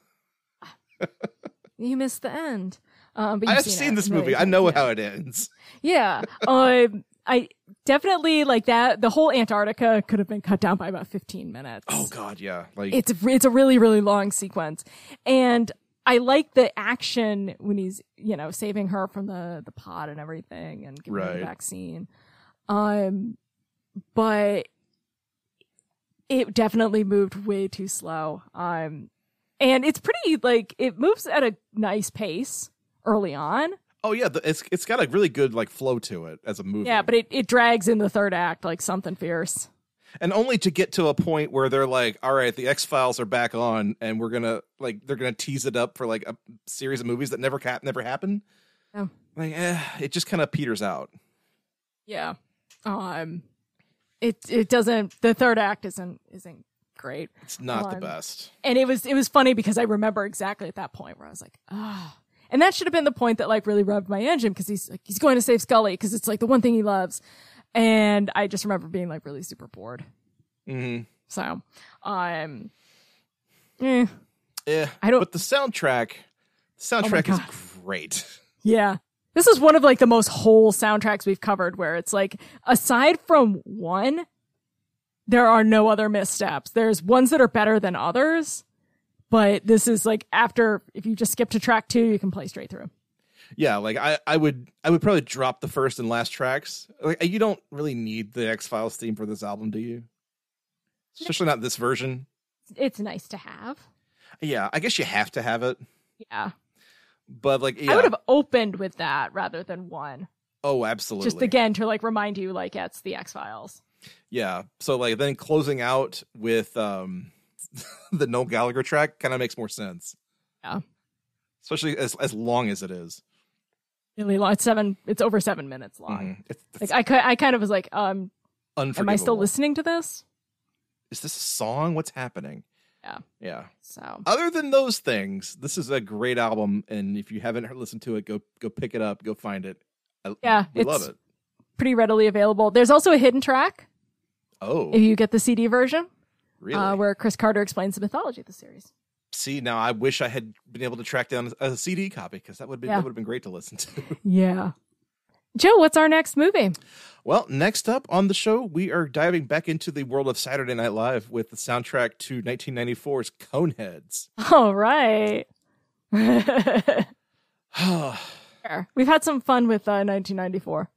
You missed the end. Um, but you've I've seen, seen this movie. I know yeah. how it ends. Yeah. Um, I definitely like that. The whole Antarctica could have been cut down by about 15 minutes. Oh God, yeah. Like It's it's a really really long sequence, and I like the action when he's you know saving her from the the pod and everything and giving her the vaccine. Um, but it definitely moved way too slow. Um, and it's pretty like it moves at a nice pace early on. oh yeah, the, it's it's got a really good like flow to it as a movie. Yeah, but it, it drags in the third act like something fierce. and only to get to a point where they're like, all right, the X Files are back on, and we're gonna like they're gonna tease it up for like a series of movies that never cap never happen. Oh. Like, eh, it just kind of peters out. Yeah. Um it it doesn't the third act isn't isn't great. It's not the Um, best. And it was it was funny because I remember exactly at that point where I was like, ah. And that should have been the point that like really rubbed my engine because he's like he's going to save Scully because it's like the one thing he loves. And I just remember being like really super bored. hmm So, um eh, Yeah, I don't- But the soundtrack, the Oh soundtrack is God. great. Yeah. This is one of like the most whole soundtracks we've covered where it's like aside from one there are no other missteps. There's ones that are better than others, but this is like after if you just skip to track 2 you can play straight through. Yeah, like I, I would, I would probably drop the first and last tracks. Like you don't really need the X Files theme for this album, do you? Especially not this version. It's nice to have. Yeah, I guess you have to have it, Yeah. But like, yeah. I would have opened with that rather than one. oh, absolutely. Just again to like remind you like it's the X-Files. Yeah. So like then closing out with um the Noel Gallagher track kind of makes more sense. Yeah. Especially as as long as it is. really long. It's seven. It's over seven minutes long. Mhm. It's, it's Like I, I kind of was like, um, am I still listening to this? Is this a song? What's happening? Yeah. Yeah. So Other than those things, this is a great album, and if you haven't listened to it, go go pick it up, go find it. I, Yeah, we it's- love it. pretty readily available. There's also a hidden track Oh, if you get the CD version, really? uh, where Chris Carter explains the mythology of the series. See, now I wish I had been able to track down a CD copy because that would be Yeah. that would have been great to listen to. Yeah. Joe, what's our next movie? well, next up on the show, we are diving back into the world of Saturday Night Live with the soundtrack to 1994's Coneheads. All right. We've had some fun with uh, 1994.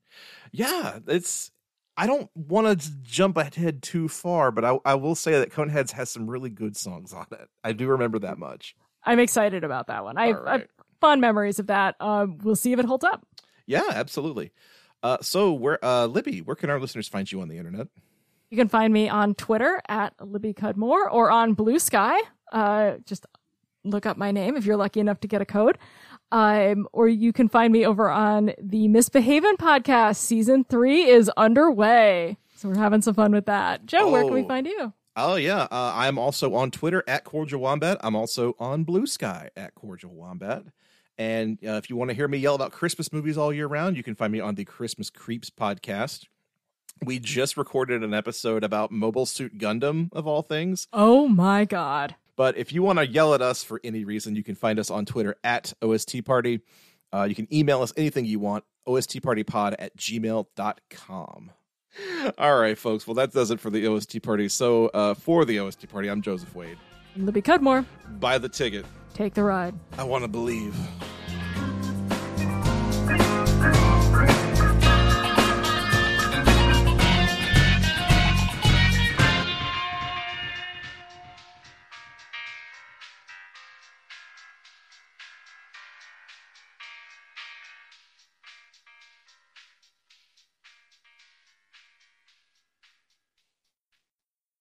yeah, it's. I don't want to jump ahead too far, but I, I will say that Coneheads has some really good songs on it. I do remember that much. I'm excited about that one. I have fond memories of that. Um, we'll see if it holds up. Yeah, absolutely. Uh, so, where uh, Libby, where can our listeners find you on the internet? You can find me on Twitter at Libby Cudmore or on Blue Sky. Uh, just look up my name if you're lucky enough to get a code. Um, or you can find me over on the Misbehaving podcast. Season three is underway. So we're having some fun with that. Joe, where can we Oh. find you? Oh yeah, uh, I'm also on Twitter at Cordial Wombat. I'm also on Blue Sky at Cordial Wombat. And uh, if you want to hear me yell about Christmas movies all year round, you can find me on the Christmas Creeps podcast. We just recorded an episode about Mobile Suit Gundam of all things. Oh my God. But if you want to yell at us for any reason, you can find us on Twitter at OST Party. Uh, you can email us anything you want, ostpartypod at gmail.com. All right, folks. Well, that does it for the OST Party. So, uh, for the OST Party, I'm Joseph Wade. Libby Cudmore, Buy the ticket. Take the ride. I want to believe.